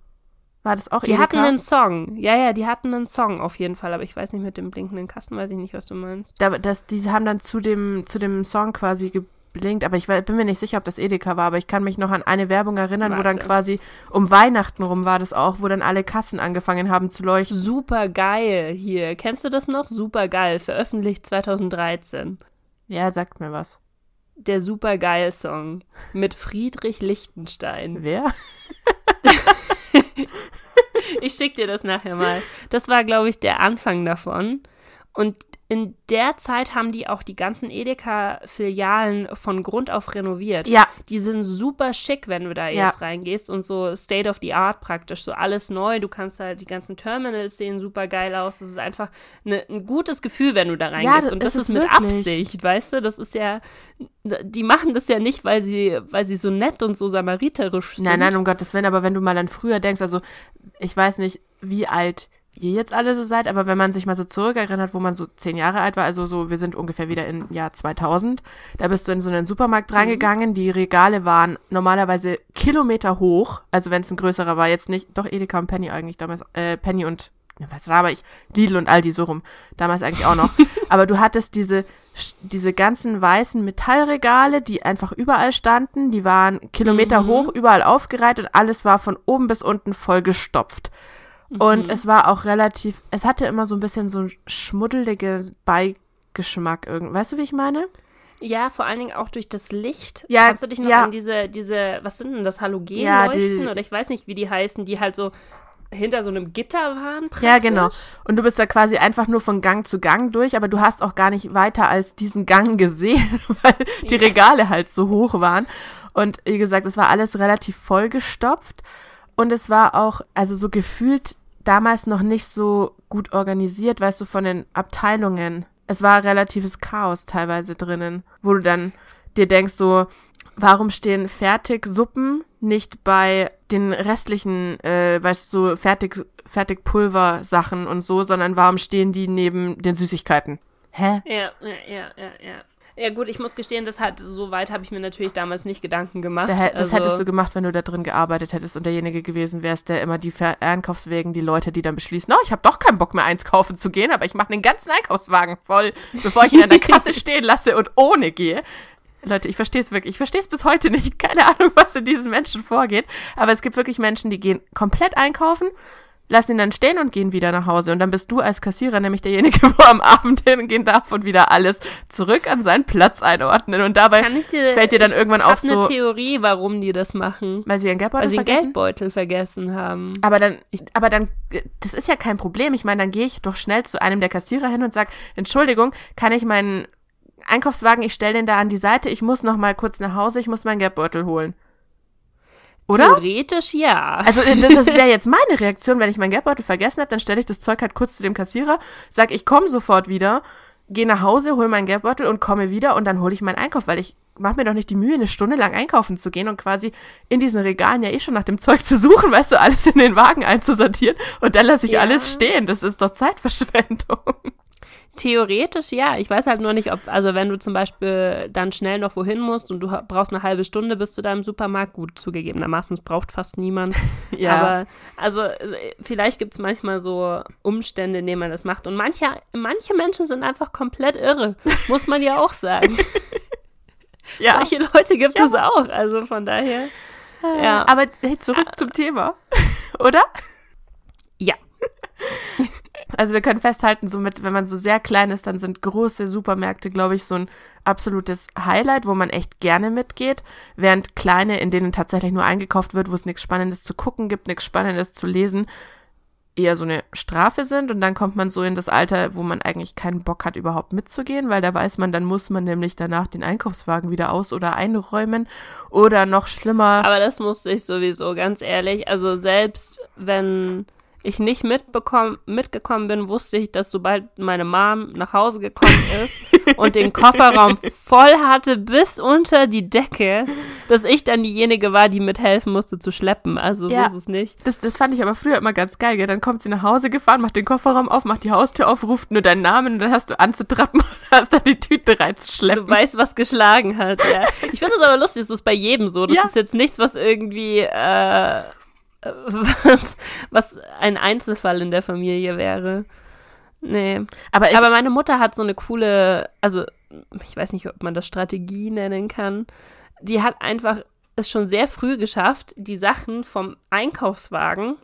War das auch Die Edeka? hatten einen Song. Ja, ja, die hatten einen Song auf jeden Fall, aber ich weiß nicht, mit dem blinkenden Kasten weiß ich nicht, was du meinst. da, das, die haben dann zu dem, zu dem Song quasi geblinkt, aber ich bin mir nicht sicher, ob das Edeka war, aber ich kann mich noch an eine Werbung erinnern, wo dann Warte. quasi um Weihnachten rum war das auch, wo dann alle Kassen angefangen haben zu leuchten. Super geil hier. Kennst du das noch? Super geil. Veröffentlicht 2013. Ja, sagt mir was. Der Super geil Song mit Friedrich Lichtenstein. Wer? Ich schick dir das nachher mal. Das war, glaube ich, der Anfang davon. Und in der Zeit haben die auch die ganzen Edeka-Filialen von Grund auf renoviert. Ja. Die sind super schick, wenn du da Ja. jetzt reingehst und so State of the Art praktisch, so alles neu. Du kannst halt, die ganzen Terminals sehen super geil aus. Das ist einfach ne, ein gutes Gefühl, wenn du da reingehst. das und das ist ist, mit wirklich. Absicht, weißt du? Das ist ja, die machen das ja nicht, weil sie, weil sie so nett und so samariterisch sind. Nein, nein, um Gottes Willen, aber wenn du mal an früher denkst, also ich weiß nicht, wie alt ihr jetzt alle so seid, aber wenn man sich mal so zurückerinnert, wo man so zehn Jahre alt war, also so, wir sind ungefähr wieder im Jahr 2000, da bist du in so einen Supermarkt reingegangen, die Regale waren normalerweise Kilometer hoch, also wenn es ein größerer war, jetzt nicht, doch Edeka und Penny eigentlich damals, äh, Penny und, ja, was aber ich, Lidl und Aldi so rum, damals eigentlich auch noch, aber du hattest diese diese ganzen weißen Metallregale, die einfach überall standen, die waren Kilometer Mhm. hoch, überall aufgereiht und alles war von oben bis unten voll gestopft. Mhm. Und es war auch relativ, es hatte immer so ein bisschen so einen schmuddeligen Beigeschmack irgendwie. Weißt du, wie ich meine? Ja, vor allen Dingen auch durch das Licht. Ja, Kannst du dich noch ja. an diese, diese, was sind denn das, Ja, Halogenleuchten? die- oder ich weiß nicht, wie die heißen, die halt so hinter so einem Gitter waren. Praktisch. Ja, genau. Und du bist da quasi einfach nur von Gang zu Gang durch, aber du hast auch gar nicht weiter als diesen Gang gesehen, weil die Regale halt so hoch waren. Und wie gesagt, es war alles relativ vollgestopft. Und es war auch, also so gefühlt damals noch nicht so gut organisiert, weißt du, von den Abteilungen. Es war relatives Chaos teilweise drinnen, wo du dann dir denkst so, warum stehen Fertigsuppen nicht bei den restlichen, äh, weißt du, so Fertig, Fertigpulver-Sachen und so, sondern warum stehen die neben den Süßigkeiten? Hä? Ja, ja, ja, ja, ja. Ja gut, ich muss gestehen, das hat, so weit habe ich mir natürlich damals nicht Gedanken gemacht. Da, das Also, hättest du gemacht, wenn du da drin gearbeitet hättest und derjenige gewesen wärst, der immer die Ver Einkaufswegen, die Leute, die dann beschließen, oh, ich habe doch keinen Bock mehr einkaufen zu gehen, aber ich mache den ganzen Einkaufswagen voll, bevor ich ihn an der Kasse stehen lasse und ohne gehe. Leute, ich verstehe es wirklich. Ich verstehe es bis heute nicht. Keine Ahnung, was in diesen Menschen vorgeht. Aber es gibt wirklich Menschen, die gehen komplett einkaufen, lassen ihn dann stehen und gehen wieder nach Hause. Und dann bist du als Kassierer nämlich derjenige, wo am Abend hingehen darf und wieder alles zurück an seinen Platz einordnen. Und dabei ich dir, fällt dir dann irgendwann ich auf habe eine so, Theorie, warum die das machen. weil sie ihren Geldbeutel Weil sie vergessen. Geldbeutel vergessen haben. Aber dann, aber dann, das ist ja kein Problem. Ich meine, dann gehe ich doch schnell zu einem der Kassierer hin und sage, Entschuldigung, kann ich meinen Einkaufswagen, ich stelle den da an die Seite, ich muss noch mal kurz nach Hause, ich muss meinen Geldbeutel holen. Oder? Theoretisch ja. Also äh, das, das wäre jetzt meine Reaktion, wenn ich meinen Geldbeutel vergessen habe, dann stelle ich das Zeug halt kurz zu dem Kassierer, sag, ich komme sofort wieder, gehe nach Hause, hole meinen Geldbeutel und komme wieder und dann hole ich meinen Einkauf, weil ich mache mir doch nicht die Mühe, eine Stunde lang einkaufen zu gehen und quasi in diesen Regalen ja eh schon nach dem Zeug zu suchen, weißt du, alles in den Wagen einzusortieren und dann lasse ich Ja. alles stehen. Das ist doch Zeitverschwendung. Theoretisch ja. Ich weiß halt nur nicht, ob, also wenn du zum Beispiel dann schnell noch wohin musst und du brauchst eine halbe Stunde bis zu deinem Supermarkt, gut, zugegebenermaßen, es braucht fast niemand. Aber also äh, vielleicht gibt es manchmal so Umstände, in denen man das macht. Und manche, manche Menschen sind einfach komplett irre. Muss man ja auch sagen. ja. Solche Leute gibt es auch. Also von daher. Ja. Aber hey, zurück zum Thema, oder? Ja. Also wir können festhalten, somit, wenn man so sehr klein ist, dann sind große Supermärkte, glaube ich, so ein absolutes Highlight, wo man echt gerne mitgeht, während kleine, in denen tatsächlich nur eingekauft wird, wo es nichts Spannendes zu gucken gibt, nichts Spannendes zu lesen, eher so eine Strafe sind und dann kommt man so in das Alter, wo man eigentlich keinen Bock hat, überhaupt mitzugehen, weil da weiß man, dann muss man nämlich danach den Einkaufswagen wieder aus- oder einräumen oder noch schlimmer. Aber das musste ich sowieso, ganz ehrlich. Also selbst wenn ich nicht mitbekommen, mitgekommen bin, wusste ich, dass sobald meine Mom nach Hause gekommen ist und den Kofferraum voll hatte bis unter die Decke, dass ich dann diejenige war, die mithelfen musste zu schleppen. Also Ja. so ist es nicht. Das, das fand ich aber früher immer ganz geil, gell? Dann kommt sie nach Hause gefahren, macht den Kofferraum auf, macht die Haustür auf, ruft nur deinen Namen und dann hast du anzutrappen und hast dann die Tüte reinzuschleppen. Du weißt, was geschlagen hat, ja. Ich finde es aber lustig, das ist bei jedem so. Das Ja. ist jetzt nichts, was irgendwie, äh, was, was ein Einzelfall in der Familie wäre. Nee. aber ich, Aber meine Mutter hat so eine coole, also ich weiß nicht, ob man das Strategie nennen kann. Die hat einfach es schon sehr früh geschafft, die Sachen vom Einkaufswagen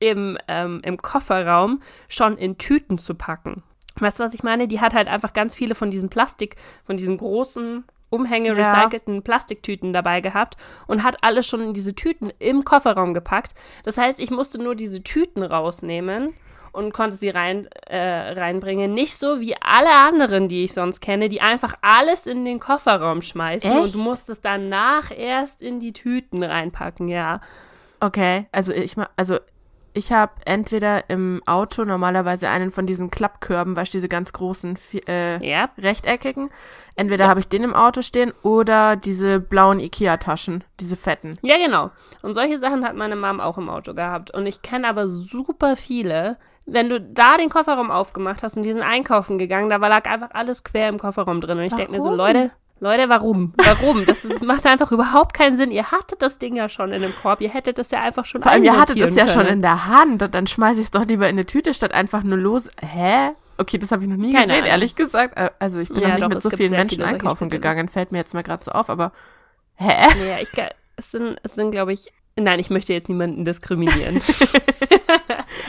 im, ähm, im Kofferraum schon in Tüten zu packen. Weißt du, was ich meine? Die hat halt einfach ganz viele von diesen Plastik, von diesen großen Umhänge Ja. recycelten Plastiktüten dabei gehabt und hat alles schon in diese Tüten im Kofferraum gepackt. Das heißt, ich musste nur diese Tüten rausnehmen und konnte sie rein, äh, reinbringen. Nicht so wie alle anderen, die ich sonst kenne, die einfach alles in den Kofferraum schmeißen Echt? und du musstest danach erst in die Tüten reinpacken, ja. Okay, also ich also ich habe entweder im Auto normalerweise einen von diesen Klappkörben, weißt du, diese ganz großen äh, Ja, rechteckigen. Entweder habe ich den im Auto stehen oder diese blauen Ikea-Taschen, diese fetten. Ja, genau. Und solche Sachen hat meine Mom auch im Auto gehabt. Und ich kenne aber super viele. Wenn du da den Kofferraum aufgemacht hast und die sind einkaufen gegangen, da war lag einfach alles quer im Kofferraum drin. Und ich denke mir so? Leute, Leute, warum? Warum? Das ist, macht einfach überhaupt keinen Sinn. Ihr hattet das Ding ja schon in dem Korb. Ihr hättet das ja einfach schon Vor allem, ihr hattet es ja schon können. in der Hand und dann schmeiße ich es doch lieber in eine Tüte, statt einfach nur los. Hä? Okay, das habe ich noch nie Keine gesehen, Ahnung. ehrlich gesagt. Äh, Also ich bin Ja, noch nicht doch, mit so vielen Menschen einkaufen gegangen, fällt mir jetzt mal gerade so auf, aber hä? Ja, ich, es sind, es sind glaube ich, nein, ich möchte jetzt niemanden diskriminieren.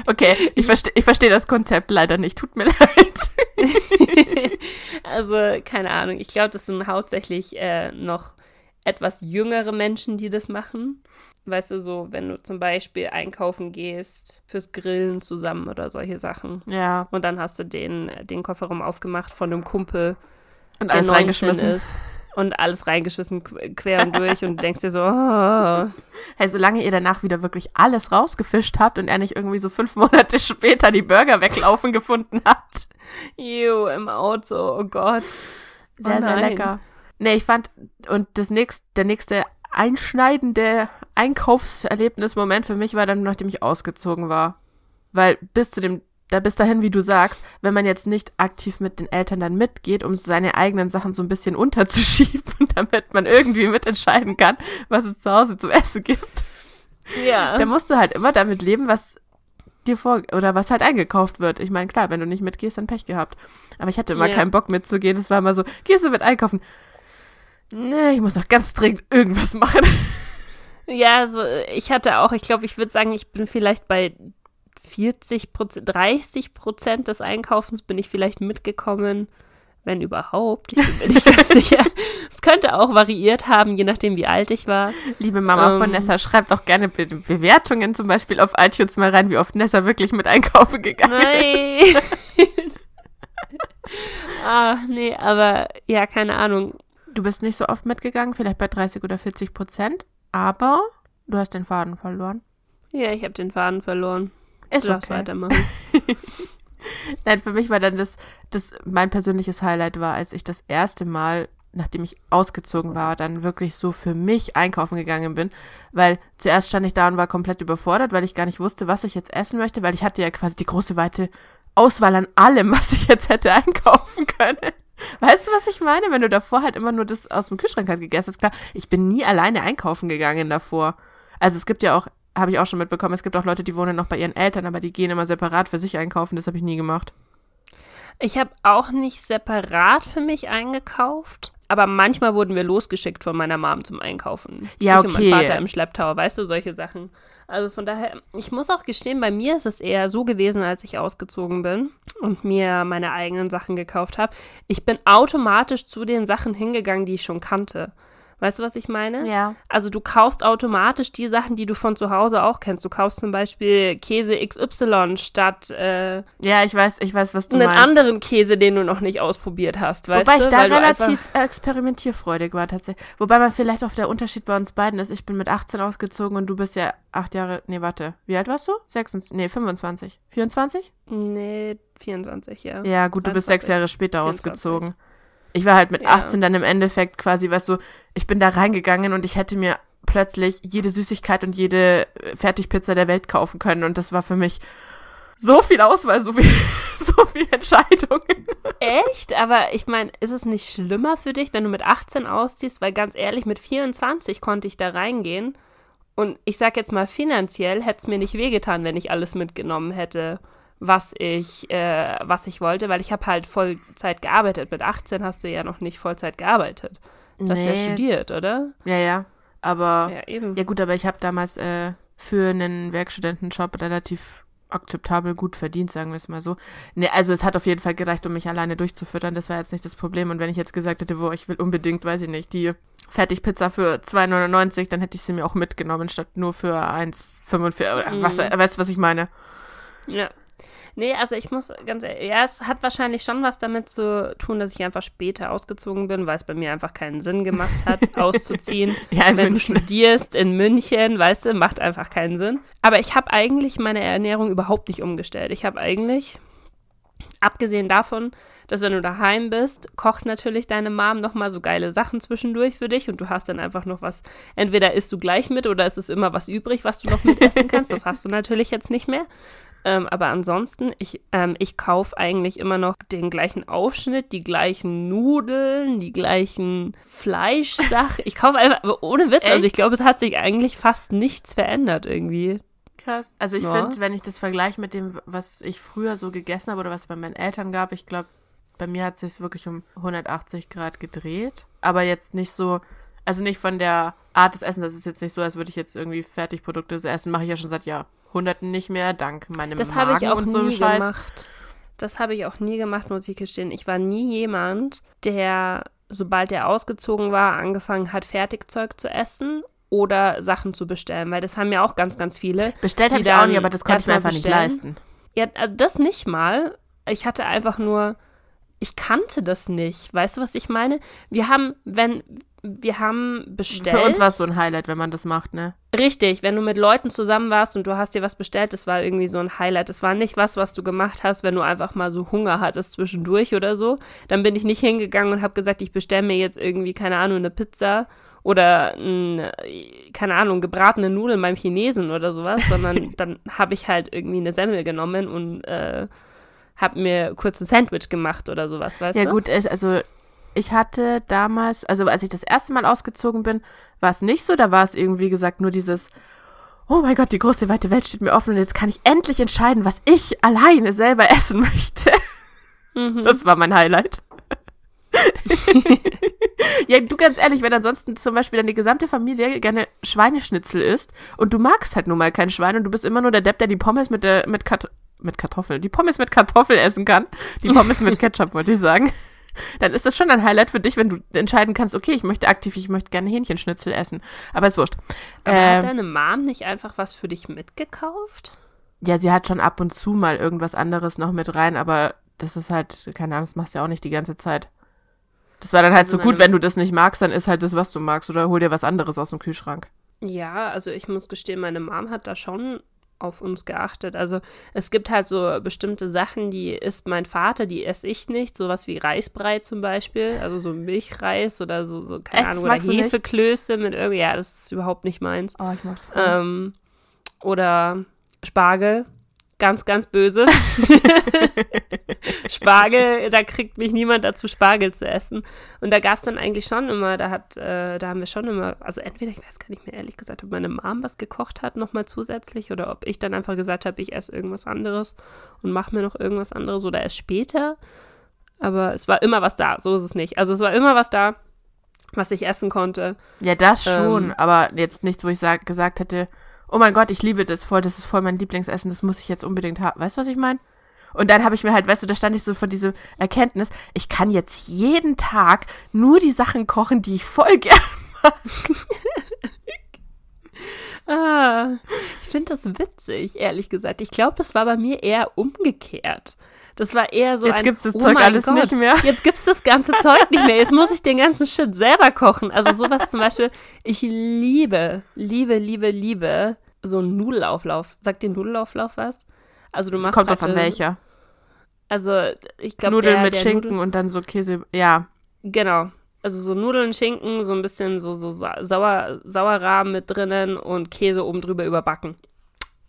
Okay, ich verstehe ich versteh das Konzept leider nicht. Tut mir leid. also, keine Ahnung. Ich glaube, das sind hauptsächlich äh, noch etwas jüngere Menschen, die das machen. Weißt du, so, wenn du zum Beispiel einkaufen gehst, fürs Grillen zusammen oder solche Sachen. Ja, Und dann hast du den, den Kofferraum aufgemacht von einem Kumpel, und der alles 19 reingeschmissen. ist. Und alles reingeschmissen, qu- quer und durch. und denkst dir so, oh, Hey, solange ihr danach wieder wirklich alles rausgefischt habt und er nicht irgendwie so fünf Monate später die Burger weglaufen gefunden hat. ew, im Auto, oh Gott. Sehr, Oh sehr lecker. Nee, ich fand, und das nächste, der nächste einschneidende Einkaufserlebnismoment für mich war dann, nachdem ich ausgezogen war. Weil bis zu dem, da bis dahin, wie du sagst, wenn man jetzt nicht aktiv mit den Eltern dann mitgeht, um seine eigenen Sachen so ein bisschen unterzuschieben, damit man irgendwie mitentscheiden kann, was es zu Hause zu essen gibt, Ja. dann musst du halt immer damit leben, was dir vor, oder was halt eingekauft wird. Ich meine, klar, wenn du nicht mitgehst, dann Pech gehabt. Aber ich hatte immer Ja. keinen Bock mitzugehen. Es war immer so, gehst du mit einkaufen? Nee, ich muss doch ganz dringend irgendwas machen. Ja, so, ich hatte auch, ich glaube, ich würde sagen, ich bin vielleicht bei 40 Prozent, 30 Prozent des Einkaufens bin ich vielleicht mitgekommen, wenn überhaupt. Ich bin mir nicht ganz sicher. Es könnte auch variiert haben, je nachdem, wie alt ich war. Liebe Mama von Ähm. Nessa, schreibt doch gerne Be Bewertungen zum Beispiel auf iTunes mal rein, wie oft Nessa wirklich mit einkaufen gegangen ist. Nein. ah, nee, aber ja, keine Ahnung. Du bist nicht so oft mitgegangen, vielleicht bei 30 oder 40 Prozent, aber du hast den Faden verloren. Ja, ich habe den Faden verloren. Ist Du okay. weitermachen. Nein, für mich war dann das, das, mein persönliches Highlight war, als ich das erste Mal, nachdem ich ausgezogen war, dann wirklich so für mich einkaufen gegangen bin, weil zuerst stand ich da und war komplett überfordert, weil ich gar nicht wusste, was ich jetzt essen möchte, weil ich hatte ja quasi die große weite Auswahl an allem, was ich jetzt hätte einkaufen können. Weißt du, was ich meine? Wenn du davor halt immer nur das aus dem Kühlschrank halt gegessen hast, klar, ich bin nie alleine einkaufen gegangen davor. Also es gibt ja auch, habe ich auch schon mitbekommen, es gibt auch Leute, die wohnen noch bei ihren Eltern, aber die gehen immer separat für sich einkaufen, das habe ich nie gemacht. Ich habe auch nicht separat für mich eingekauft, aber manchmal wurden wir losgeschickt von meiner Mom zum Einkaufen. Ja, Ich und okay. mein Vater im Schlepptau, weißt du, solche Sachen. Also von daher, ich muss auch gestehen, bei mir ist es eher so gewesen, als ich ausgezogen bin und mir meine eigenen Sachen gekauft habe. Ich bin automatisch zu den Sachen hingegangen, die ich schon kannte. Weißt du, was ich meine? Ja. Also du kaufst automatisch die Sachen, die du von zu Hause auch kennst. Du kaufst zum Beispiel Käse XY statt äh, Ja, ich weiß, ich weiß, was du einen meinst. anderen Käse, den du noch nicht ausprobiert hast, weißt Wobei du? ich da Weil relativ experimentierfreudig war tatsächlich. Wobei man vielleicht auch der Unterschied bei uns beiden ist, ich bin mit 18 ausgezogen und du bist ja acht Jahre, nee, warte, wie alt warst du? 26, nee, 25, 24? Einfach, nee, 24, ja. Ja, gut, du bist sechs 23, Jahre später 24. ausgezogen. Ich war halt mit Ja. 18 dann im Endeffekt quasi, weißt du, ich bin da reingegangen und ich hätte mir plötzlich jede Süßigkeit und jede äh, Fertigpizza der Welt kaufen können und das war für mich so viel Auswahl, so viel, so viel Entscheidung. Echt? Aber ich meine, ist es nicht schlimmer für dich, wenn du mit 18 ausziehst? Weil ganz ehrlich, mit 24 konnte ich da reingehen. Und ich sag jetzt mal, finanziell hätte es mir nicht wehgetan, wenn ich alles mitgenommen hätte, was ich, äh, was ich wollte, weil ich habe halt Vollzeit gearbeitet. Mit 18 hast du ja noch nicht Vollzeit gearbeitet. Du hast ja studiert, oder? Ja, ja. Aber Ja, eben. ja gut, aber ich habe damals äh, für einen Werkstudentenjob relativ akzeptabel gut verdient, sagen wir es mal so. Ne, also es hat auf jeden Fall gereicht, um mich alleine durchzufüttern. Das war jetzt nicht das Problem. Und wenn ich jetzt gesagt hätte, wo ich will unbedingt, weiß ich nicht, die Fertigpizza für 2,99, dann hätte ich sie mir auch mitgenommen, statt nur für 1,45. Mhm. Was, weißt du, was ich meine? Ja, Nee, also ich muss ganz ehrlich, ja, es hat wahrscheinlich schon was damit zu tun, dass ich einfach später ausgezogen bin, weil es bei mir einfach keinen Sinn gemacht hat, auszuziehen. Ja, Wenn München. du studierst in München, weißt du, macht einfach keinen Sinn. Aber ich habe eigentlich meine Ernährung überhaupt nicht umgestellt. Ich habe eigentlich, abgesehen davon, dass wenn du daheim bist, kocht natürlich deine Mom nochmal so geile Sachen zwischendurch für dich und du hast dann einfach noch was, entweder isst du gleich mit oder es ist immer was übrig, was du noch mitessen kannst. Das hast du natürlich jetzt nicht mehr. Ähm, aber ansonsten, ich, ähm, ich kaufe eigentlich immer noch den gleichen Aufschnitt, die gleichen Nudeln, die gleichen Fleischsachen. Ich kaufe einfach, aber ohne Witz, also Echt? ich glaube, es hat sich eigentlich fast nichts verändert irgendwie. Krass. Also ich Ja. finde, wenn ich das vergleiche mit dem, was ich früher so gegessen habe oder was es bei meinen Eltern gab, ich glaube, bei mir hat sich wirklich um 180 Grad gedreht. Aber jetzt nicht so, also nicht von der Art des Essens. Das ist jetzt nicht so, als würde ich jetzt irgendwie Fertigprodukte essen. Mache ich ja schon seit Jahrhunderten nicht mehr, dank meinem Das Magen habe ich auch und so nie Scheiß. gemacht. Das habe ich auch nie gemacht, muss ich gestehen. Ich war nie jemand, der, sobald er ausgezogen war, angefangen hat, Fertigzeug zu essen oder Sachen zu bestellen, weil das haben ja auch ganz, ganz viele. Bestellt habe ich auch nie, aber das konnte ich mir einfach nicht bestellen. leisten. Ja, also das nicht mal. Ich hatte einfach nur, ich kannte das nicht. Weißt du, was ich meine? Wir haben, wenn, wir haben bestellt. Für uns war es so ein Highlight, wenn man das macht, ne? Richtig, wenn du mit Leuten zusammen warst und du hast dir was bestellt, das war irgendwie so ein Highlight. Das war nicht was, was du gemacht hast, wenn du einfach mal so Hunger hattest zwischendurch oder so. Dann bin ich nicht hingegangen und habe gesagt, ich bestelle mir jetzt irgendwie, keine Ahnung, eine Pizza oder, ein, keine Ahnung, gebratene Nudeln beim Chinesen oder sowas, sondern dann habe ich halt irgendwie eine Semmel genommen und äh, habe mir kurz ein Sandwich gemacht oder sowas, weißt Ja, du? gut, es, also ich hatte damals, also als ich das erste Mal ausgezogen bin, war es nicht so. Da war es irgendwie, wie gesagt, nur dieses, oh mein Gott, die große, weite Welt steht mir offen und jetzt kann ich endlich entscheiden, was ich alleine selber essen möchte. Mhm. Das war mein Highlight. ja, du ganz ehrlich, wenn ansonsten zum Beispiel die gesamte Familie gerne Schweineschnitzel isst und du magst halt nun mal kein Schwein und du bist immer nur der Depp, der die Pommes mit der mit Kat mit Kartoffel, die Pommes mit Kartoffel essen kann, die Pommes mit Ketchup wollte ich sagen. Dann ist das schon ein Highlight für dich, wenn du entscheiden kannst, okay, ich möchte aktiv, ich möchte gerne Hähnchenschnitzel essen. Aber ist wurscht. Aber hat Ähm, deine Mom nicht einfach was für dich mitgekauft? ja, sie hat schon ab und zu mal irgendwas anderes noch mit rein, aber das ist halt, keine Ahnung, das machst du ja auch nicht die ganze Zeit. Das war dann halt Also so gut, wenn du das nicht magst, dann ist halt das, was du magst, oder hol dir was anderes aus dem Kühlschrank. Ja, also ich muss gestehen, meine Mom hat da schon auf uns geachtet. Also es gibt halt so bestimmte Sachen, die isst mein Vater, die esse ich nicht. Sowas wie Reisbrei zum Beispiel, also so Milchreis oder so, so keine Echt, Ahnung, oder? Hefeklöße mit irgendwie, ja, das ist überhaupt nicht meins. Oh, ich mag's Ähm, oder Spargel, ganz, ganz böse. Spargel, da kriegt mich niemand dazu, Spargel zu essen. Und da gab es dann eigentlich schon immer, da hat, äh, da haben wir schon immer, also entweder, ich weiß gar nicht mehr ehrlich gesagt, ob meine Mom was gekocht hat, nochmal zusätzlich, oder ob ich dann einfach gesagt habe, ich esse irgendwas anderes und mache mir noch irgendwas anderes oder erst später. Aber es war immer was da, so ist es nicht. Also es war immer was da, was ich essen konnte. Ja, das schon, Ähm. aber jetzt nichts, wo ich sag, gesagt hätte, oh mein Gott, ich liebe das voll, das ist voll mein Lieblingsessen, das muss ich jetzt unbedingt haben. Weißt du, was ich meine? Und dann habe ich mir halt, weißt du, da stand ich so vor dieser Erkenntnis, ich kann jetzt jeden Tag nur die Sachen kochen, die ich voll gern Ah, ich finde das witzig, ehrlich gesagt. Ich glaube, das war bei mir eher umgekehrt. Das war eher so Jetzt ein, gibt's das oh Zeug alles Gott, nicht mehr. Jetzt gibt's das ganze Zeug nicht mehr. Jetzt muss ich den ganzen Shit selber kochen. Also sowas zum Beispiel, ich liebe, liebe, liebe, liebe so einen Nudelauflauf. Sagt dir Nudelauflauf was? Also du machst Kommt drauf an praktisch- welcher. Also ich glaube, Nudeln der, mit der Schinken Nudel- und dann so Käse, ja. Genau. Also so Nudeln, Schinken, so ein bisschen so, so Sa- Sauer, Sauerrahmen mit drinnen und Käse oben drüber überbacken.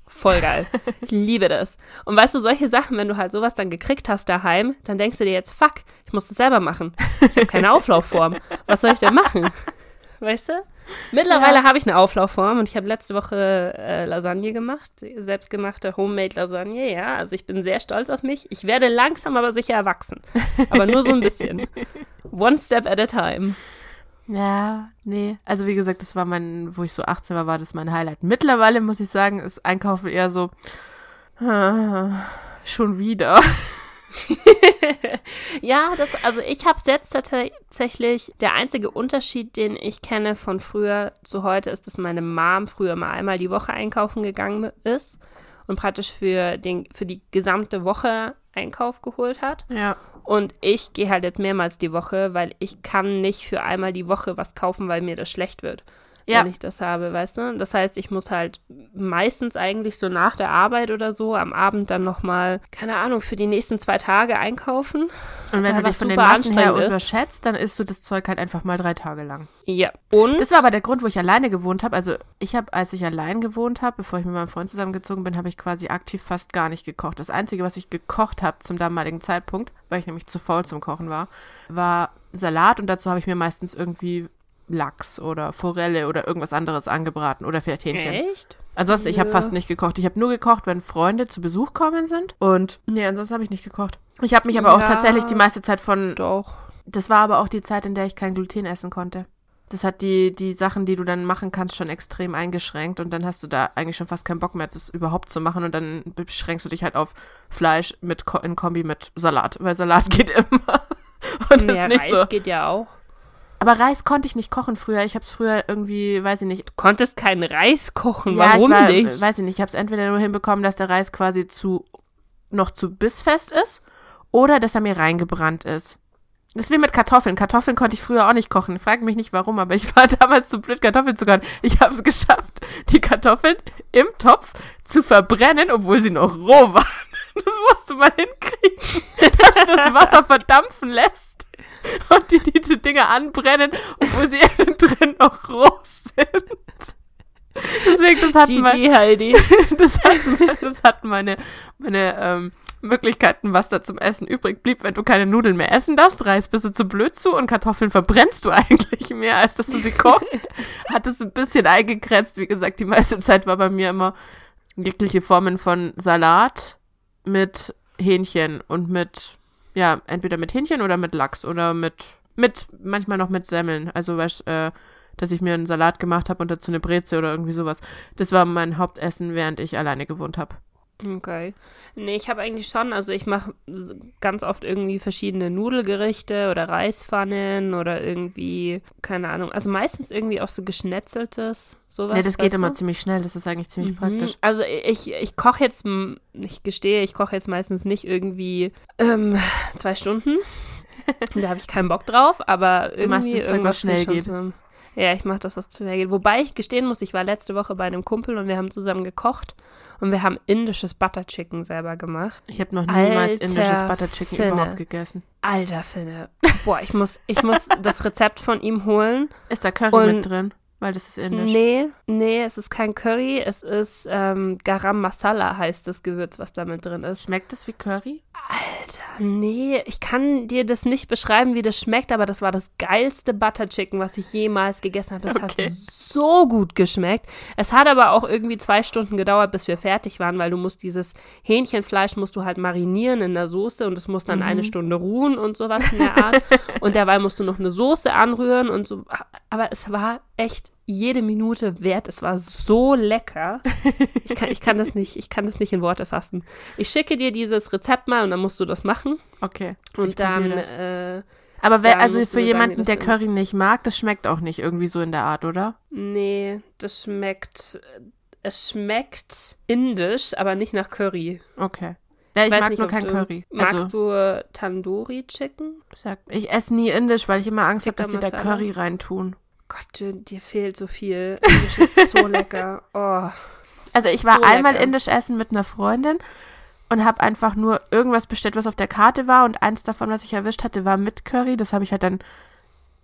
Voll geil. Ich liebe das. Und weißt du, solche Sachen, wenn du halt sowas dann gekriegt hast daheim, dann denkst du dir jetzt, fuck, ich muss das selber machen. Ich habe keine Auflaufform. Was soll ich denn machen? Weißt du? Mittlerweile Ja. habe ich eine Auflaufform und ich habe letzte Woche äh, Lasagne gemacht, selbstgemachte Homemade Lasagne, ja. Also ich bin sehr stolz auf mich. Ich werde langsam aber sicher erwachsen. Aber nur so ein bisschen. One step at a time. Ja, nee. Also wie gesagt, das war mein, wo ich so 18 war, war das mein Highlight. Mittlerweile muss ich sagen, ist Einkaufen eher so, äh, schon wieder. Ja, das, also ich habe es jetzt tatsächlich, der einzige Unterschied, den ich kenne von früher zu heute, ist, dass meine Mom früher mal einmal die Woche einkaufen gegangen ist. und praktisch für, den, für die gesamte Woche Einkauf geholt hat. Ja. Und ich gehe halt jetzt mehrmals die Woche, weil ich kann nicht für einmal die Woche was kaufen, weil mir das schlecht wird Ja. wenn ich das habe, weißt du? Das heißt, ich muss halt meistens eigentlich so nach der Arbeit oder so am Abend dann nochmal, keine Ahnung, für die nächsten zwei Tage einkaufen. Und wenn du dich von den Massen her anstrengend ist. überschätzt, dann isst du das Zeug halt einfach mal drei Tage lang. Ja. Und Das war aber der Grund, wo ich alleine gewohnt habe. Also ich habe, als ich allein gewohnt habe, bevor ich mit meinem Freund zusammengezogen bin, habe ich quasi aktiv fast gar nicht gekocht. Das Einzige, was ich gekocht habe zum damaligen Zeitpunkt, weil ich nämlich zu faul zum Kochen war, war Salat und dazu habe ich mir meistens irgendwie Lachs oder Forelle oder irgendwas anderes angebraten oder vielleicht Hähnchen. echt? Ansonsten, ich habe fast nicht gekocht. Ich habe nur gekocht, wenn Freunde zu Besuch kommen sind. Und nee, ansonsten habe ich nicht gekocht. Ich habe mich aber auch Ja. tatsächlich die meiste Zeit von Doch. das war aber auch die Zeit, in der ich kein Gluten essen konnte. Das hat die, die Sachen, die du dann machen kannst, schon extrem eingeschränkt und dann hast du da eigentlich schon fast keinen Bock mehr, das überhaupt zu machen und dann beschränkst du dich halt auf Fleisch mit in Kombi mit Salat, weil Salat geht immer. Und das ja, ist nicht Reis so. geht ja auch. Aber Reis konnte ich nicht kochen früher. Ich habe es früher irgendwie, weiß ich nicht. Du konntest keinen Reis kochen. ja, Warum ich war, nicht? weiß ich nicht. Ich habe es entweder nur hinbekommen, dass der Reis quasi zu noch zu bissfest ist oder dass er mir reingebrannt ist. Das ist wie mit Kartoffeln. Kartoffeln konnte ich früher auch nicht kochen. Frag mich nicht warum, aber ich war damals zu blöd, Kartoffeln zu kochen. Ich habe es geschafft, die Kartoffeln im Topf zu verbrennen, obwohl sie noch roh waren. Das musst du mal hinkriegen, dass du das Wasser verdampfen lässt und dir diese Dinge anbrennen, obwohl sie innen drin noch roh sind. Deswegen, das hat mein, das hat, das hat meine, meine ähm, Möglichkeiten, was da zum Essen übrig blieb, wenn du keine Nudeln mehr essen darfst. Reis bist du zu blöd zu und Kartoffeln verbrennst du eigentlich mehr, als dass du sie kochst. hat es ein bisschen eingegrenzt. Wie gesagt, die meiste Zeit war bei mir immer jegliche Formen von Salat mit Hähnchen und mit, ja, entweder mit Hähnchen oder mit Lachs oder mit, mit, manchmal noch mit Semmeln. Also, weißt, äh, dass ich mir einen Salat gemacht habe und dazu eine Breze oder irgendwie sowas. Das war mein Hauptessen, während ich alleine gewohnt habe. Okay. Nee, ich habe eigentlich schon, also ich mache ganz oft irgendwie verschiedene Nudelgerichte oder Reispfannen oder irgendwie, keine Ahnung, also meistens irgendwie auch so geschnetzeltes, sowas. Ja, das geht weißt immer du? ziemlich schnell, das ist eigentlich ziemlich Mhm. praktisch. Also ich, ich koche jetzt, ich gestehe, ich koche jetzt meistens nicht irgendwie ähm, zwei Stunden. da habe ich keinen Bock drauf, aber irgendwie machst das Zeug, was irgendwas schnell geht. Zusammen. Ja, ich mache das, was schnell geht. Wobei ich gestehen muss, ich war letzte Woche bei einem Kumpel und wir haben zusammen gekocht und wir haben indisches Butter Chicken selber gemacht. Ich habe noch niemals Alter indisches Butter Chicken Finne. überhaupt gegessen. Alter Finne. Boah, ich muss, ich muss das Rezept von ihm holen. Ist da Curry Und- mit drin? Weil das ist indisch. Nee, nee, es ist kein Curry, es ist ähm, Garam Masala heißt das Gewürz, was da mit drin ist. Schmeckt es wie Curry? Alter, nee, ich kann dir das nicht beschreiben, wie das schmeckt, aber das war das geilste Butter Chicken, was ich jemals gegessen habe. Das Okay. hat so gut geschmeckt. Es hat aber auch irgendwie zwei Stunden gedauert, bis wir fertig waren, weil du musst dieses Hähnchenfleisch musst du halt marinieren in der Soße und es muss dann eine Stunde ruhen und sowas in der Art. und dabei musst du noch eine Soße anrühren und so. Aber es war echt jede Minute wert. Es war so lecker. Ich kann, ich kann das nicht, ich kann das nicht in Worte fassen. Ich schicke dir dieses Rezept mal und dann musst du das machen. Okay. Und Ich dann, äh, Aber wer, also für sagen, jemanden, wie der Curry nicht mag, das schmeckt auch nicht irgendwie so in der Art, oder? nee, das schmeckt, es schmeckt indisch, aber nicht nach Curry. Okay. Ja, ich, weiß mag nicht, nur kein du, Curry. Magst also, du Tandoori Chicken? sag, ich esse nie indisch, weil ich immer Angst habe, dass die da? Curry reintun. Gott, dir, fehlt so viel. Indisch ist so lecker. Oh. Also ich war so einmal lecker. indisch essen mit einer Freundin und habe einfach nur irgendwas bestellt, was auf der Karte war und eins davon, was ich erwischt hatte, war mit Curry. Das habe ich halt dann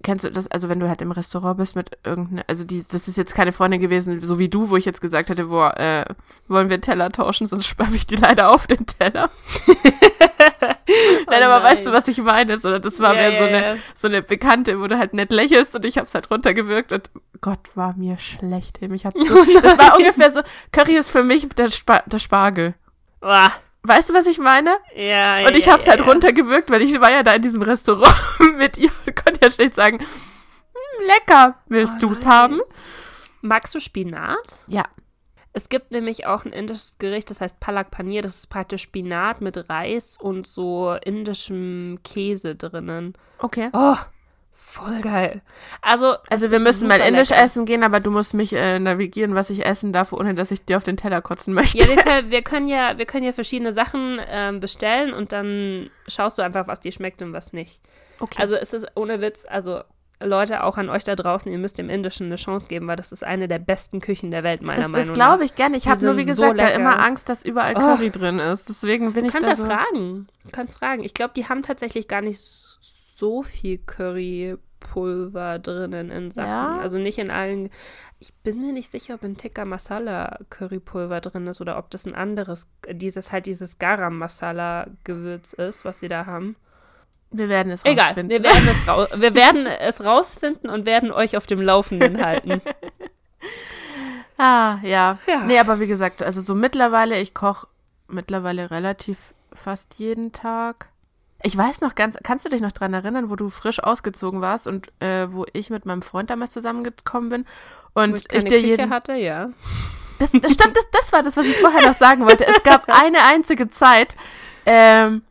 kennst du das, also wenn du halt im Restaurant bist mit irgendeiner, also die, das ist jetzt keine Freundin gewesen, so wie du, wo ich jetzt gesagt hätte, boah, äh, wollen wir Teller tauschen, sonst sperre ich die leider auf den Teller. nein, aber weißt du, was ich meine? So, das war Oh Ja, mehr so, ja, eine, ja. so eine Bekannte, wo du halt nett lächelst und ich hab's halt runtergewirkt und Gott, war mir schlecht. Mich hat's so, das war ungefähr so, Curry ist für mich der, Spa der Spargel. Ah, Weißt du, was ich meine? ja, Und ich ja, hab's ja, halt ja. runtergewirkt, weil ich war ja da in diesem Restaurant mit ihr und konnte ja schlecht sagen, "Hm, lecker, willst Oh du's nein. haben? Magst du Spinat? Ja. Es gibt nämlich auch ein indisches Gericht, das heißt Palak Paneer. Das ist praktisch Spinat mit Reis und so indischem Käse drinnen. Okay. Oh, Voll geil. Also, Also wir müssen mal indisch essen gehen, aber du musst mich äh, navigieren, was ich essen darf, ohne dass ich dir auf den Teller kotzen möchte. Ja, wir können, wir können ja, wir können ja verschiedene Sachen ähm, bestellen und dann schaust du einfach, was dir schmeckt und was nicht. okay. Also es ist ohne Witz, also Leute, auch an euch da draußen, ihr müsst dem Indischen eine Chance geben, weil das ist eine der besten Küchen der Welt, meiner das, Meinung das nach. glaube ich gerne. Ich habe nur, wie sind so gesagt, da immer Angst, dass überall Oh. Curry drin ist. Deswegen bin Du ich kannst da ja so... fragen. Du kannst fragen. Ich glaube, die haben tatsächlich gar nicht so viel Currypulver drinnen in Sachen. Ja? Also nicht in allen. Ich bin mir nicht sicher, ob in Tikka Masala Currypulver drin ist oder ob das ein anderes, dieses halt dieses Garam Masala Gewürz ist, was sie da haben. Wir werden es Egal, rausfinden. wir werden, es rau wir werden es rausfinden und werden euch auf dem Laufenden halten. Ah, ja. Ja. Nee, aber wie gesagt, also so mittlerweile, ich koche mittlerweile relativ fast jeden Tag. Ich weiß noch ganz, kannst du dich noch dran erinnern, wo du frisch ausgezogen warst und äh, wo ich mit meinem Freund damals zusammengekommen bin und Wo ich, keine dir Küche jeden. hatte, ja. Das, das stimmt, das, das war das, was ich vorher noch sagen wollte. Es gab eine einzige Zeit, ähm,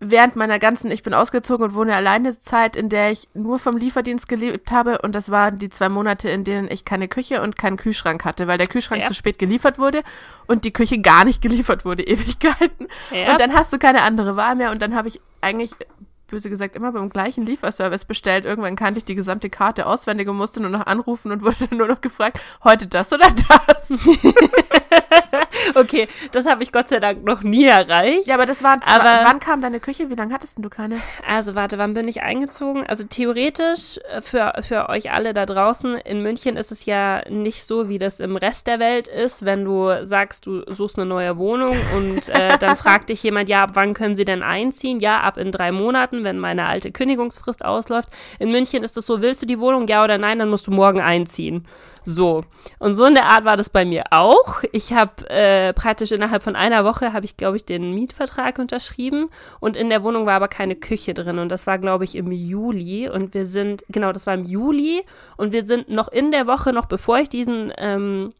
während meiner ganzen, ich bin ausgezogen und wohne alleine Zeit, in der ich nur vom Lieferdienst gelebt habe und das waren die zwei Monate, in denen ich keine Küche und keinen Kühlschrank hatte, weil der Kühlschrank Ja. zu spät geliefert wurde und die Küche gar nicht geliefert wurde, Ewigkeiten. Ja. Und dann hast du keine andere Wahl mehr und dann habe ich eigentlich böse gesagt immer beim gleichen Lieferservice bestellt. Irgendwann kannte ich die gesamte Karte auswendig und musste nur noch anrufen und wurde dann nur noch gefragt, heute das oder das? Okay, das habe ich Gott sei Dank noch nie erreicht. Ja, aber das war, Aber- wann kam deine Küche? Wie lange hattest denn du keine? Also warte, wann bin ich eingezogen? Also theoretisch äh, für, für euch alle da draußen, in München ist es ja nicht so, wie das im Rest der Welt ist, wenn du sagst, du suchst eine neue Wohnung und äh, dann fragt dich jemand, ja, ab wann können sie denn einziehen? Ja, ab in drei Monaten, wenn meine alte Kündigungsfrist ausläuft. In München ist es so, willst du die Wohnung, ja oder nein, dann musst du morgen einziehen. So. Und so in der Art war das bei mir auch. Ich habe äh, praktisch innerhalb von einer Woche, habe ich, glaube ich, den Mietvertrag unterschrieben. Und in der Wohnung war aber keine Küche drin. Und das war, glaube ich, im Juli. Und wir sind, genau, das war im Juli. Und wir sind noch in der Woche, noch bevor ich diesen, ähm,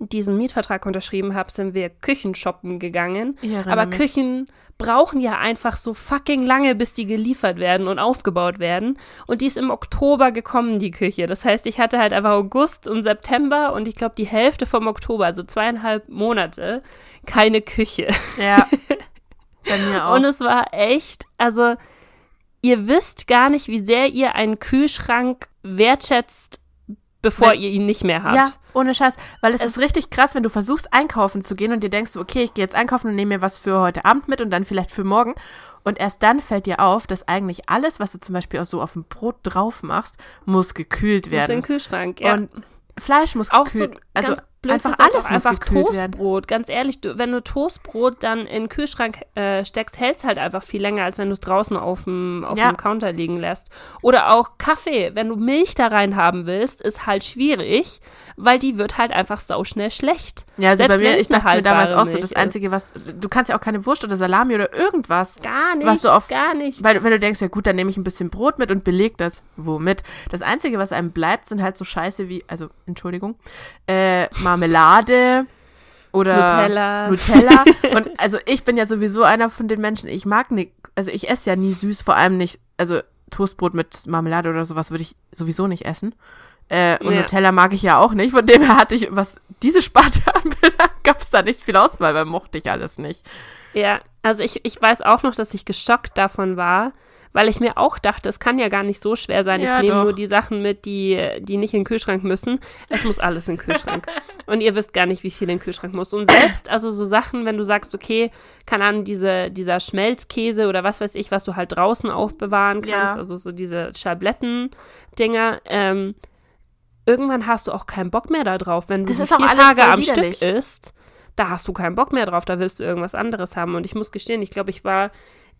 diesen Mietvertrag unterschrieben habe, sind wir Küchenshoppen gegangen. Aber mich. Küchen brauchen ja einfach so fucking lange, bis die geliefert werden und aufgebaut werden. Und die ist im Oktober gekommen, die Küche. Das heißt, ich hatte halt einfach August und September und ich glaube die Hälfte vom Oktober, also zweieinhalb Monate, keine Küche. Ja. Bei mir auch. Und es war echt, also ihr wisst gar nicht, wie sehr ihr einen Kühlschrank wertschätzt, bevor Wenn- ihr ihn nicht mehr habt. Ja, ohne Scheiß. Weil es, Es- ist richtig krass, wenn du versuchst, einkaufen zu gehen und dir denkst, okay, ich gehe jetzt einkaufen und nehme mir was für heute Abend mit und dann vielleicht für morgen. Und erst dann fällt dir auf, dass eigentlich alles, was du zum Beispiel auch so auf dem Brot drauf machst, muss gekühlt Das ist im werden. Kühlschrank, ja. Und Fleisch muss auch so gekühlt also ganz blöd einfach gesagt, alles auch einfach gekühlt werden. Toastbrot. Ganz ehrlich, du, wenn du Toastbrot dann in den Kühlschrank äh, steckst, hält es halt einfach viel länger, als wenn du es draußen auf dem auf Ja. dem Counter liegen lässt. Oder auch Kaffee, wenn du Milch da rein haben willst, ist halt schwierig, weil die wird halt einfach sauschnell schlecht. Ja, also Selbst bei mir, ich dachte mir damals auch so, das. Einzige, was, du kannst ja auch keine Wurst oder Salami oder irgendwas. Gar nicht, Was du auf- gar nicht. Weil, wenn du denkst, ja gut, dann nehme ich ein bisschen Brot mit und beleg das. Womit? Das Einzige, was einem bleibt, sind halt so Scheiße wie, also, Entschuldigung, äh, Marmelade oder Nutella. Nutella. Und also ich bin ja sowieso einer von den Menschen, ich mag nicht, also ich esse ja nie süß, vor allem nicht, also Toastbrot mit Marmelade oder sowas würde ich sowieso nicht essen. Äh, und Ja. Nutella mag ich ja auch nicht. Von dem her hatte ich, was diese Sparte anbelangt, gab es da nicht viel Auswahl, weil mochte ich alles nicht. Ja, also ich, ich weiß auch noch, dass ich geschockt davon war, weil ich mir auch dachte, es kann ja gar nicht so schwer sein. Ja, ich nehme doch. nur die Sachen mit, die, die nicht in den Kühlschrank müssen. Es muss alles in den Kühlschrank. Und ihr wisst gar nicht, wie viel in den Kühlschrank muss. Und selbst, also so Sachen, wenn du sagst, okay, keine Ahnung, diese, dieser Schmelzkäse oder was weiß ich, was du halt draußen aufbewahren kannst, Ja. also so diese Schabletten-Dinger, ähm, irgendwann hast du auch keinen Bock mehr da drauf. Wenn du Das vier Tage am. Stück isst, da hast du keinen Bock mehr drauf, da willst du irgendwas anderes haben. Und ich muss gestehen, ich glaube, ich war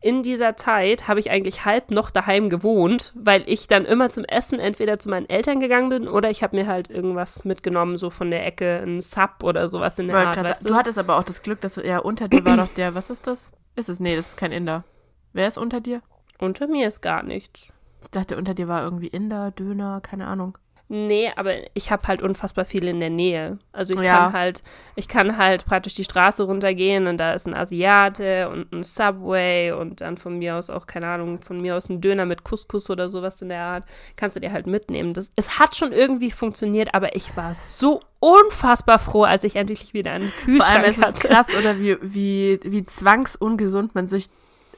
in dieser Zeit, habe ich eigentlich halb noch daheim gewohnt, weil ich dann immer zum Essen entweder zu meinen Eltern gegangen bin oder ich habe mir halt irgendwas mitgenommen, so von der Ecke, ein Sub oder sowas in der Art, weißt sagen, du hattest aber auch das Glück, dass ja unter dir war doch der, was ist das? Ist es? Nee, das ist kein Inder. Wer ist unter dir? Unter mir ist gar nichts. Ich dachte, unter dir war irgendwie Inder, Döner, keine Ahnung. Nee, aber ich habe halt unfassbar viel in der Nähe. Also ich Ja. kann halt, ich kann halt praktisch die Straße runtergehen und da ist ein Asiate und ein Subway und dann von mir aus auch, keine Ahnung, von mir aus ein Döner mit Couscous oder sowas in der Art. Kannst du dir halt mitnehmen. Das, es hat schon irgendwie funktioniert, aber ich war so unfassbar froh, als ich endlich wieder einen Vor Kühlschrank allem ist es hatte. krass, oder wie, wie, wie zwangsungesund man sich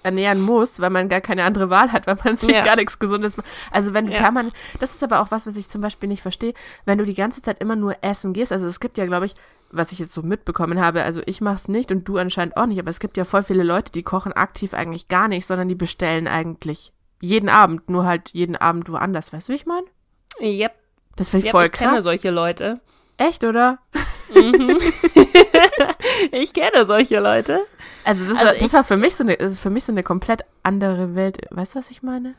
ernähren muss, weil man gar keine andere Wahl hat, weil man sich Ja. gar nichts Gesundes macht. Also wenn du Ja. permanent, das ist aber auch was, was ich zum Beispiel nicht verstehe, wenn du die ganze Zeit immer nur essen gehst, also es gibt ja, glaube ich, was ich jetzt so mitbekommen habe, also ich mach's nicht und du anscheinend auch nicht, aber es gibt ja voll viele Leute, die kochen aktiv eigentlich gar nicht, sondern die bestellen eigentlich jeden Abend, nur halt jeden Abend woanders, weißt du, wie ich meine? Yep, Das finde ich yep voll ich kenne krass. solche Leute. Echt, oder? Mhm. ich kenne solche Leute. Also das, Also war, das war für mich so eine, das ist für mich so eine komplett andere Welt. Weißt du, was ich meine?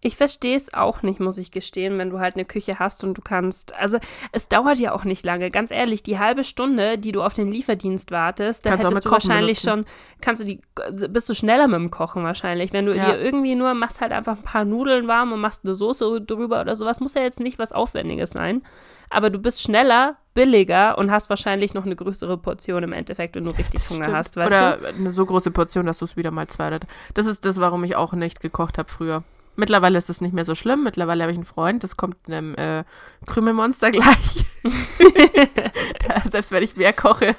Ich verstehe es auch nicht, muss ich gestehen, wenn du halt eine Küche hast und du kannst. Also, es dauert ja auch nicht lange. Ganz ehrlich, die halbe Stunde, die du auf den Lieferdienst wartest, da Kannst hättest du wahrscheinlich benutzen. schon, kannst du die, bist du schneller mit dem Kochen wahrscheinlich. Wenn du Ja. dir irgendwie nur machst halt einfach ein paar Nudeln warm und machst eine Soße drüber oder sowas, muss ja jetzt nicht was Aufwendiges sein. Aber du bist schneller, billiger und hast wahrscheinlich noch eine größere Portion im Endeffekt, wenn du richtig Hunger Stimmt. hast, weißt Oder du? eine so große Portion, dass du es wieder mal zwei Das ist das, warum ich auch nicht gekocht habe früher. Mittlerweile ist es nicht mehr so schlimm. Mittlerweile habe ich einen Freund, das kommt einem äh, Krümelmonster gleich. da, selbst wenn ich mehr koche,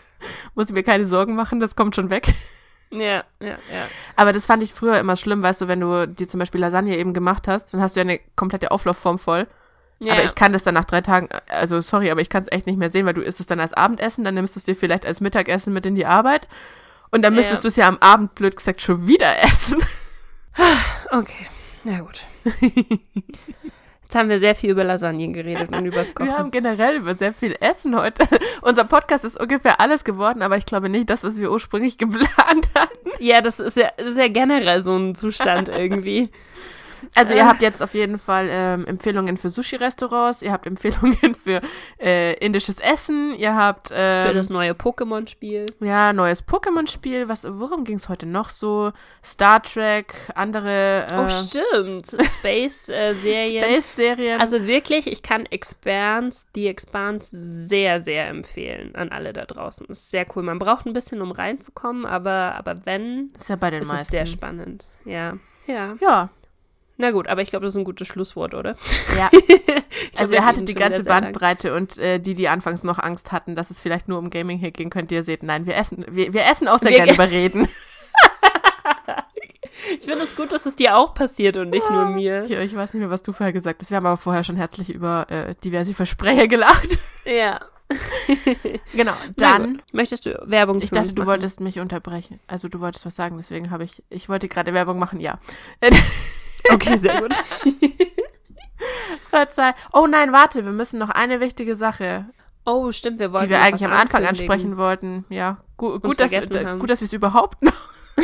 muss ich mir keine Sorgen machen, das kommt schon weg. Ja, ja, ja. Aber das fand ich früher immer schlimm, weißt du, wenn du dir zum Beispiel Lasagne eben gemacht hast, dann hast du ja eine komplette Auflaufform voll. Ja. Aber ich kann das dann nach drei Tagen, also sorry, aber ich kann es echt nicht mehr sehen, weil du isst es dann als Abendessen, dann nimmst du es dir vielleicht als Mittagessen mit in die Arbeit und dann Ja. müsstest du es ja am Abend, blöd gesagt, schon wieder essen. Okay, na gut. Jetzt haben wir sehr viel über Lasagne geredet und übers Wir haben Kochen. generell über sehr viel Essen heute. Unser Podcast ist ungefähr alles geworden, aber ich glaube nicht das, was wir ursprünglich geplant hatten. Ja, das ist ja, das ist ja generell so ein Zustand irgendwie. Also Äh. ihr habt jetzt auf jeden Fall ähm, Empfehlungen für Sushi-Restaurants, ihr habt Empfehlungen für äh, indisches Essen, ihr habt ähm, Für das neue Pokémon-Spiel. Ja, neues Pokémon-Spiel. Was, worum ging es heute noch so? Star Trek, andere äh, Oh, stimmt. Space-Serien. Space-Serien. also wirklich, ich kann Expanse, die Expanse sehr, sehr empfehlen an alle da draußen. Ist sehr cool. Man braucht ein bisschen, um reinzukommen, aber, aber wenn, ist ja bei den ist meisten. sehr spannend. Ja. Ja. ja, Na gut, aber ich glaube, das ist ein gutes Schlusswort, oder? ja. Also glaub, ihr hattet reden die ganze. Bandbreite und äh, die, die anfangs noch Angst hatten, dass es vielleicht nur um Gaming hier gehen könnte, ihr seht, nein, wir essen, wir, wir essen auch sehr gerne ge- über Reden. Ich finde es gut, dass es dir auch passiert und nicht nur mir. Ich, ich weiß nicht mehr, was du vorher gesagt hast. Wir haben aber vorher schon herzlich über äh, diverse Versprecher gelacht. Ja. genau, Na dann. Möchtest du Werbung Ich dachte, du wolltest mich unterbrechen. Also du wolltest was sagen, deswegen habe ich, ich wollte gerade Werbung machen, ja. Okay, sehr gut. Verzeih. Oh nein, warte, wir müssen noch eine wichtige Sache, Oh, stimmt, wir wollten die wir eigentlich am Anfang ankündigen. ansprechen wollten. Ja, gu gut, dass, gut, dass wir es überhaupt noch.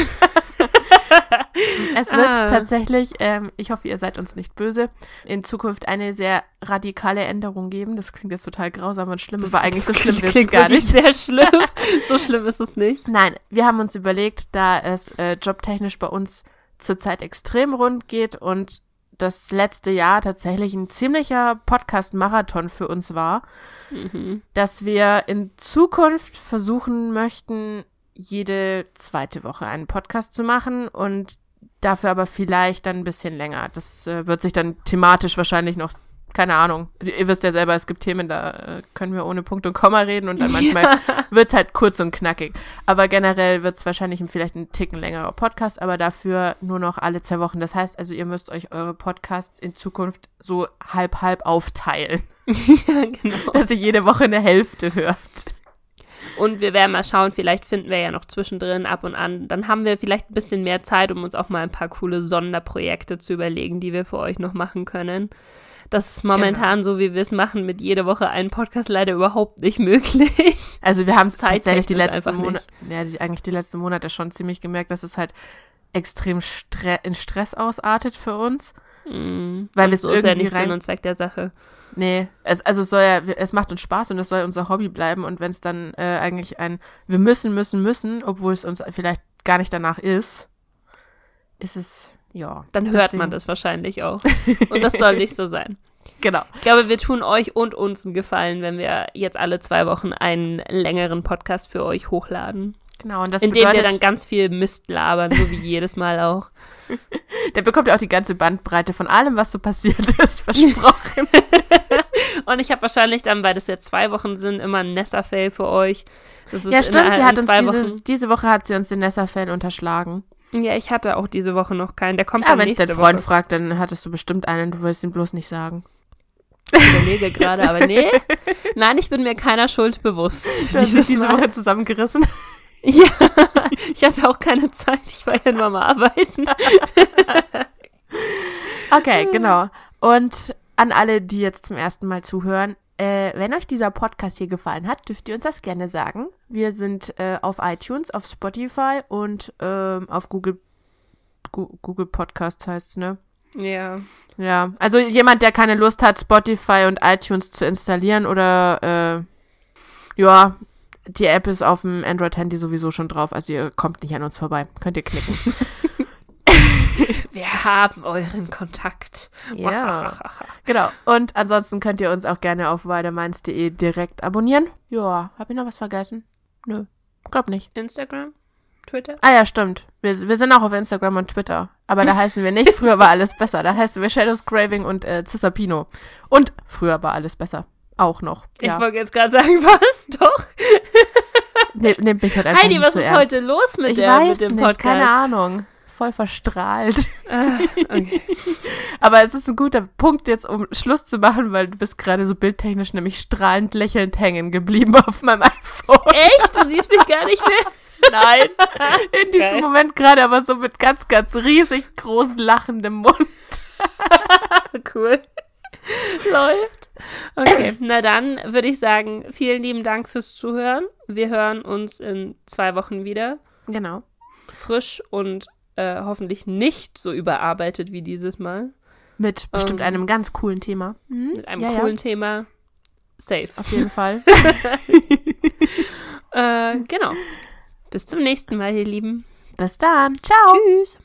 es wird Ah. tatsächlich, ähm, ich hoffe, ihr seid uns nicht böse, in Zukunft eine sehr radikale Änderung geben. Das klingt jetzt total grausam und schlimm, aber eigentlich so schlimm das wird es klingt gar nicht. sehr schlimm. so schlimm ist es nicht. Nein, wir haben uns überlegt, da es äh, jobtechnisch bei uns zurzeit extrem rund geht und das letzte Jahr tatsächlich ein ziemlicher Podcast-Marathon für uns war, Mhm. dass wir in Zukunft versuchen möchten, jede zweite Woche einen Podcast zu machen und dafür aber vielleicht dann ein bisschen länger. Das äh, wird sich dann thematisch wahrscheinlich noch, keine Ahnung, ihr wisst ja selber, es gibt Themen, da äh, können wir ohne Punkt und Komma reden und dann manchmal wird's halt kurz und knackig. Aber generell wird's wahrscheinlich ein- vielleicht ein Ticken längerer Podcast, aber dafür nur noch alle zwei Wochen. Das heißt also, ihr müsst euch eure Podcasts in Zukunft so halb-halb aufteilen, ja, genau. dass ihr jede Woche eine Hälfte hört. Und wir werden mal schauen, vielleicht finden wir ja noch zwischendrin ab und an. Dann haben wir vielleicht ein bisschen mehr Zeit, um uns auch mal ein paar coole Sonderprojekte zu überlegen, die wir für euch noch machen können. Das ist momentan so, wie wir es machen, mit jeder Woche einen Podcast leider überhaupt nicht möglich. Also wir haben es tatsächlich die letzten. Monate, ja, die, eigentlich die letzten Monate schon ziemlich gemerkt, dass es halt extrem stre in Stress ausartet für uns. Mm. Weil wir es so ist ja irgendwie nicht Sinn rein- und Zweck der Sache. Nee, es, also es soll ja, es macht uns Spaß und es soll unser Hobby bleiben und wenn es dann äh, eigentlich ein, wir müssen, müssen, müssen, obwohl es uns vielleicht gar nicht danach ist, ist es, ja. Dann hört Deswegen- man das wahrscheinlich auch. Und das soll nicht so sein. genau. Ich glaube, wir tun euch und uns einen Gefallen, wenn wir jetzt alle zwei Wochen einen längeren Podcast für euch hochladen. Genau, und das in dem bedeutet, wir dann ganz viel Mist labern, so wie jedes Mal auch. der bekommt ja auch die ganze Bandbreite von allem, was so passiert ist, versprochen. Und ich habe wahrscheinlich dann, weil das jetzt zwei Wochen sind, immer ein Nessa-Fail für euch. Das ist ja, stimmt, sie hat uns diese, diese Woche hat sie uns den Nessa-Fan unterschlagen. Ja, ich hatte auch diese Woche noch keinen. Der kommt Ja, dann wenn ich deinen Freund fragt, dann hattest du bestimmt einen, du wolltest ihn bloß nicht sagen. Ich überlege gerade, aber nee. Nein, ich bin mir keiner Schuld bewusst. Du hast dich diese Mal. Woche zusammengerissen. Ja, ich hatte auch keine Zeit. Ich war ja nur am Arbeiten. Okay, genau. Und an alle, die jetzt zum ersten Mal zuhören, äh, wenn euch dieser Podcast hier gefallen hat, dürft ihr uns das gerne sagen. Wir sind äh, auf iTunes, auf Spotify und ähm, auf Google, Gu Google Podcasts heißt ne? Ja. Ja, also jemand, der keine Lust hat, Spotify und iTunes zu installieren oder äh, ja, die App ist auf dem Android-Handy sowieso schon drauf, also ihr kommt nicht an uns vorbei. Könnt ihr klicken. Wir haben euren Kontakt. Ja. genau. Und ansonsten könnt ihr uns auch gerne auf weitermeins.de direkt abonnieren. Ja, hab ich noch was vergessen? Nö, glaub nicht. Instagram? Twitter? Ah ja, stimmt. Wir, wir sind auch auf Instagram und Twitter. Aber da heißen wir nicht, früher war alles besser. Da heißen wir Shadows Craving und äh, Cisapino. Und früher war alles besser. Auch noch. Ich Ja. wollte jetzt gerade sagen, was? Doch. Ne, nehmt mich halt einfach Heidi, nicht was so ist ernst. heute los mit, ich der, weiß mit dem nicht, Podcast? keine Ahnung. Voll verstrahlt. Ah, okay. Aber es ist ein guter Punkt jetzt, um Schluss zu machen, weil du bist gerade so bildtechnisch nämlich strahlend lächelnd hängen geblieben auf meinem iPhone. Echt? Du siehst mich gar nicht mehr? Nein. In diesem Geil. Moment gerade aber so mit ganz, ganz riesig groß lachendem Mund. Cool. Läuft. Okay, na dann würde ich sagen, vielen lieben Dank fürs Zuhören. Wir hören uns in zwei Wochen wieder. Genau. Frisch und äh, hoffentlich nicht so überarbeitet wie dieses Mal. Mit bestimmt Ähm, einem ganz coolen Thema. Mhm. Mit einem ja, coolen Thema. Safe. Ja, auf jeden Fall. Äh, genau. Bis zum nächsten Mal, ihr Lieben. Bis dann. Ciao. Tschüss.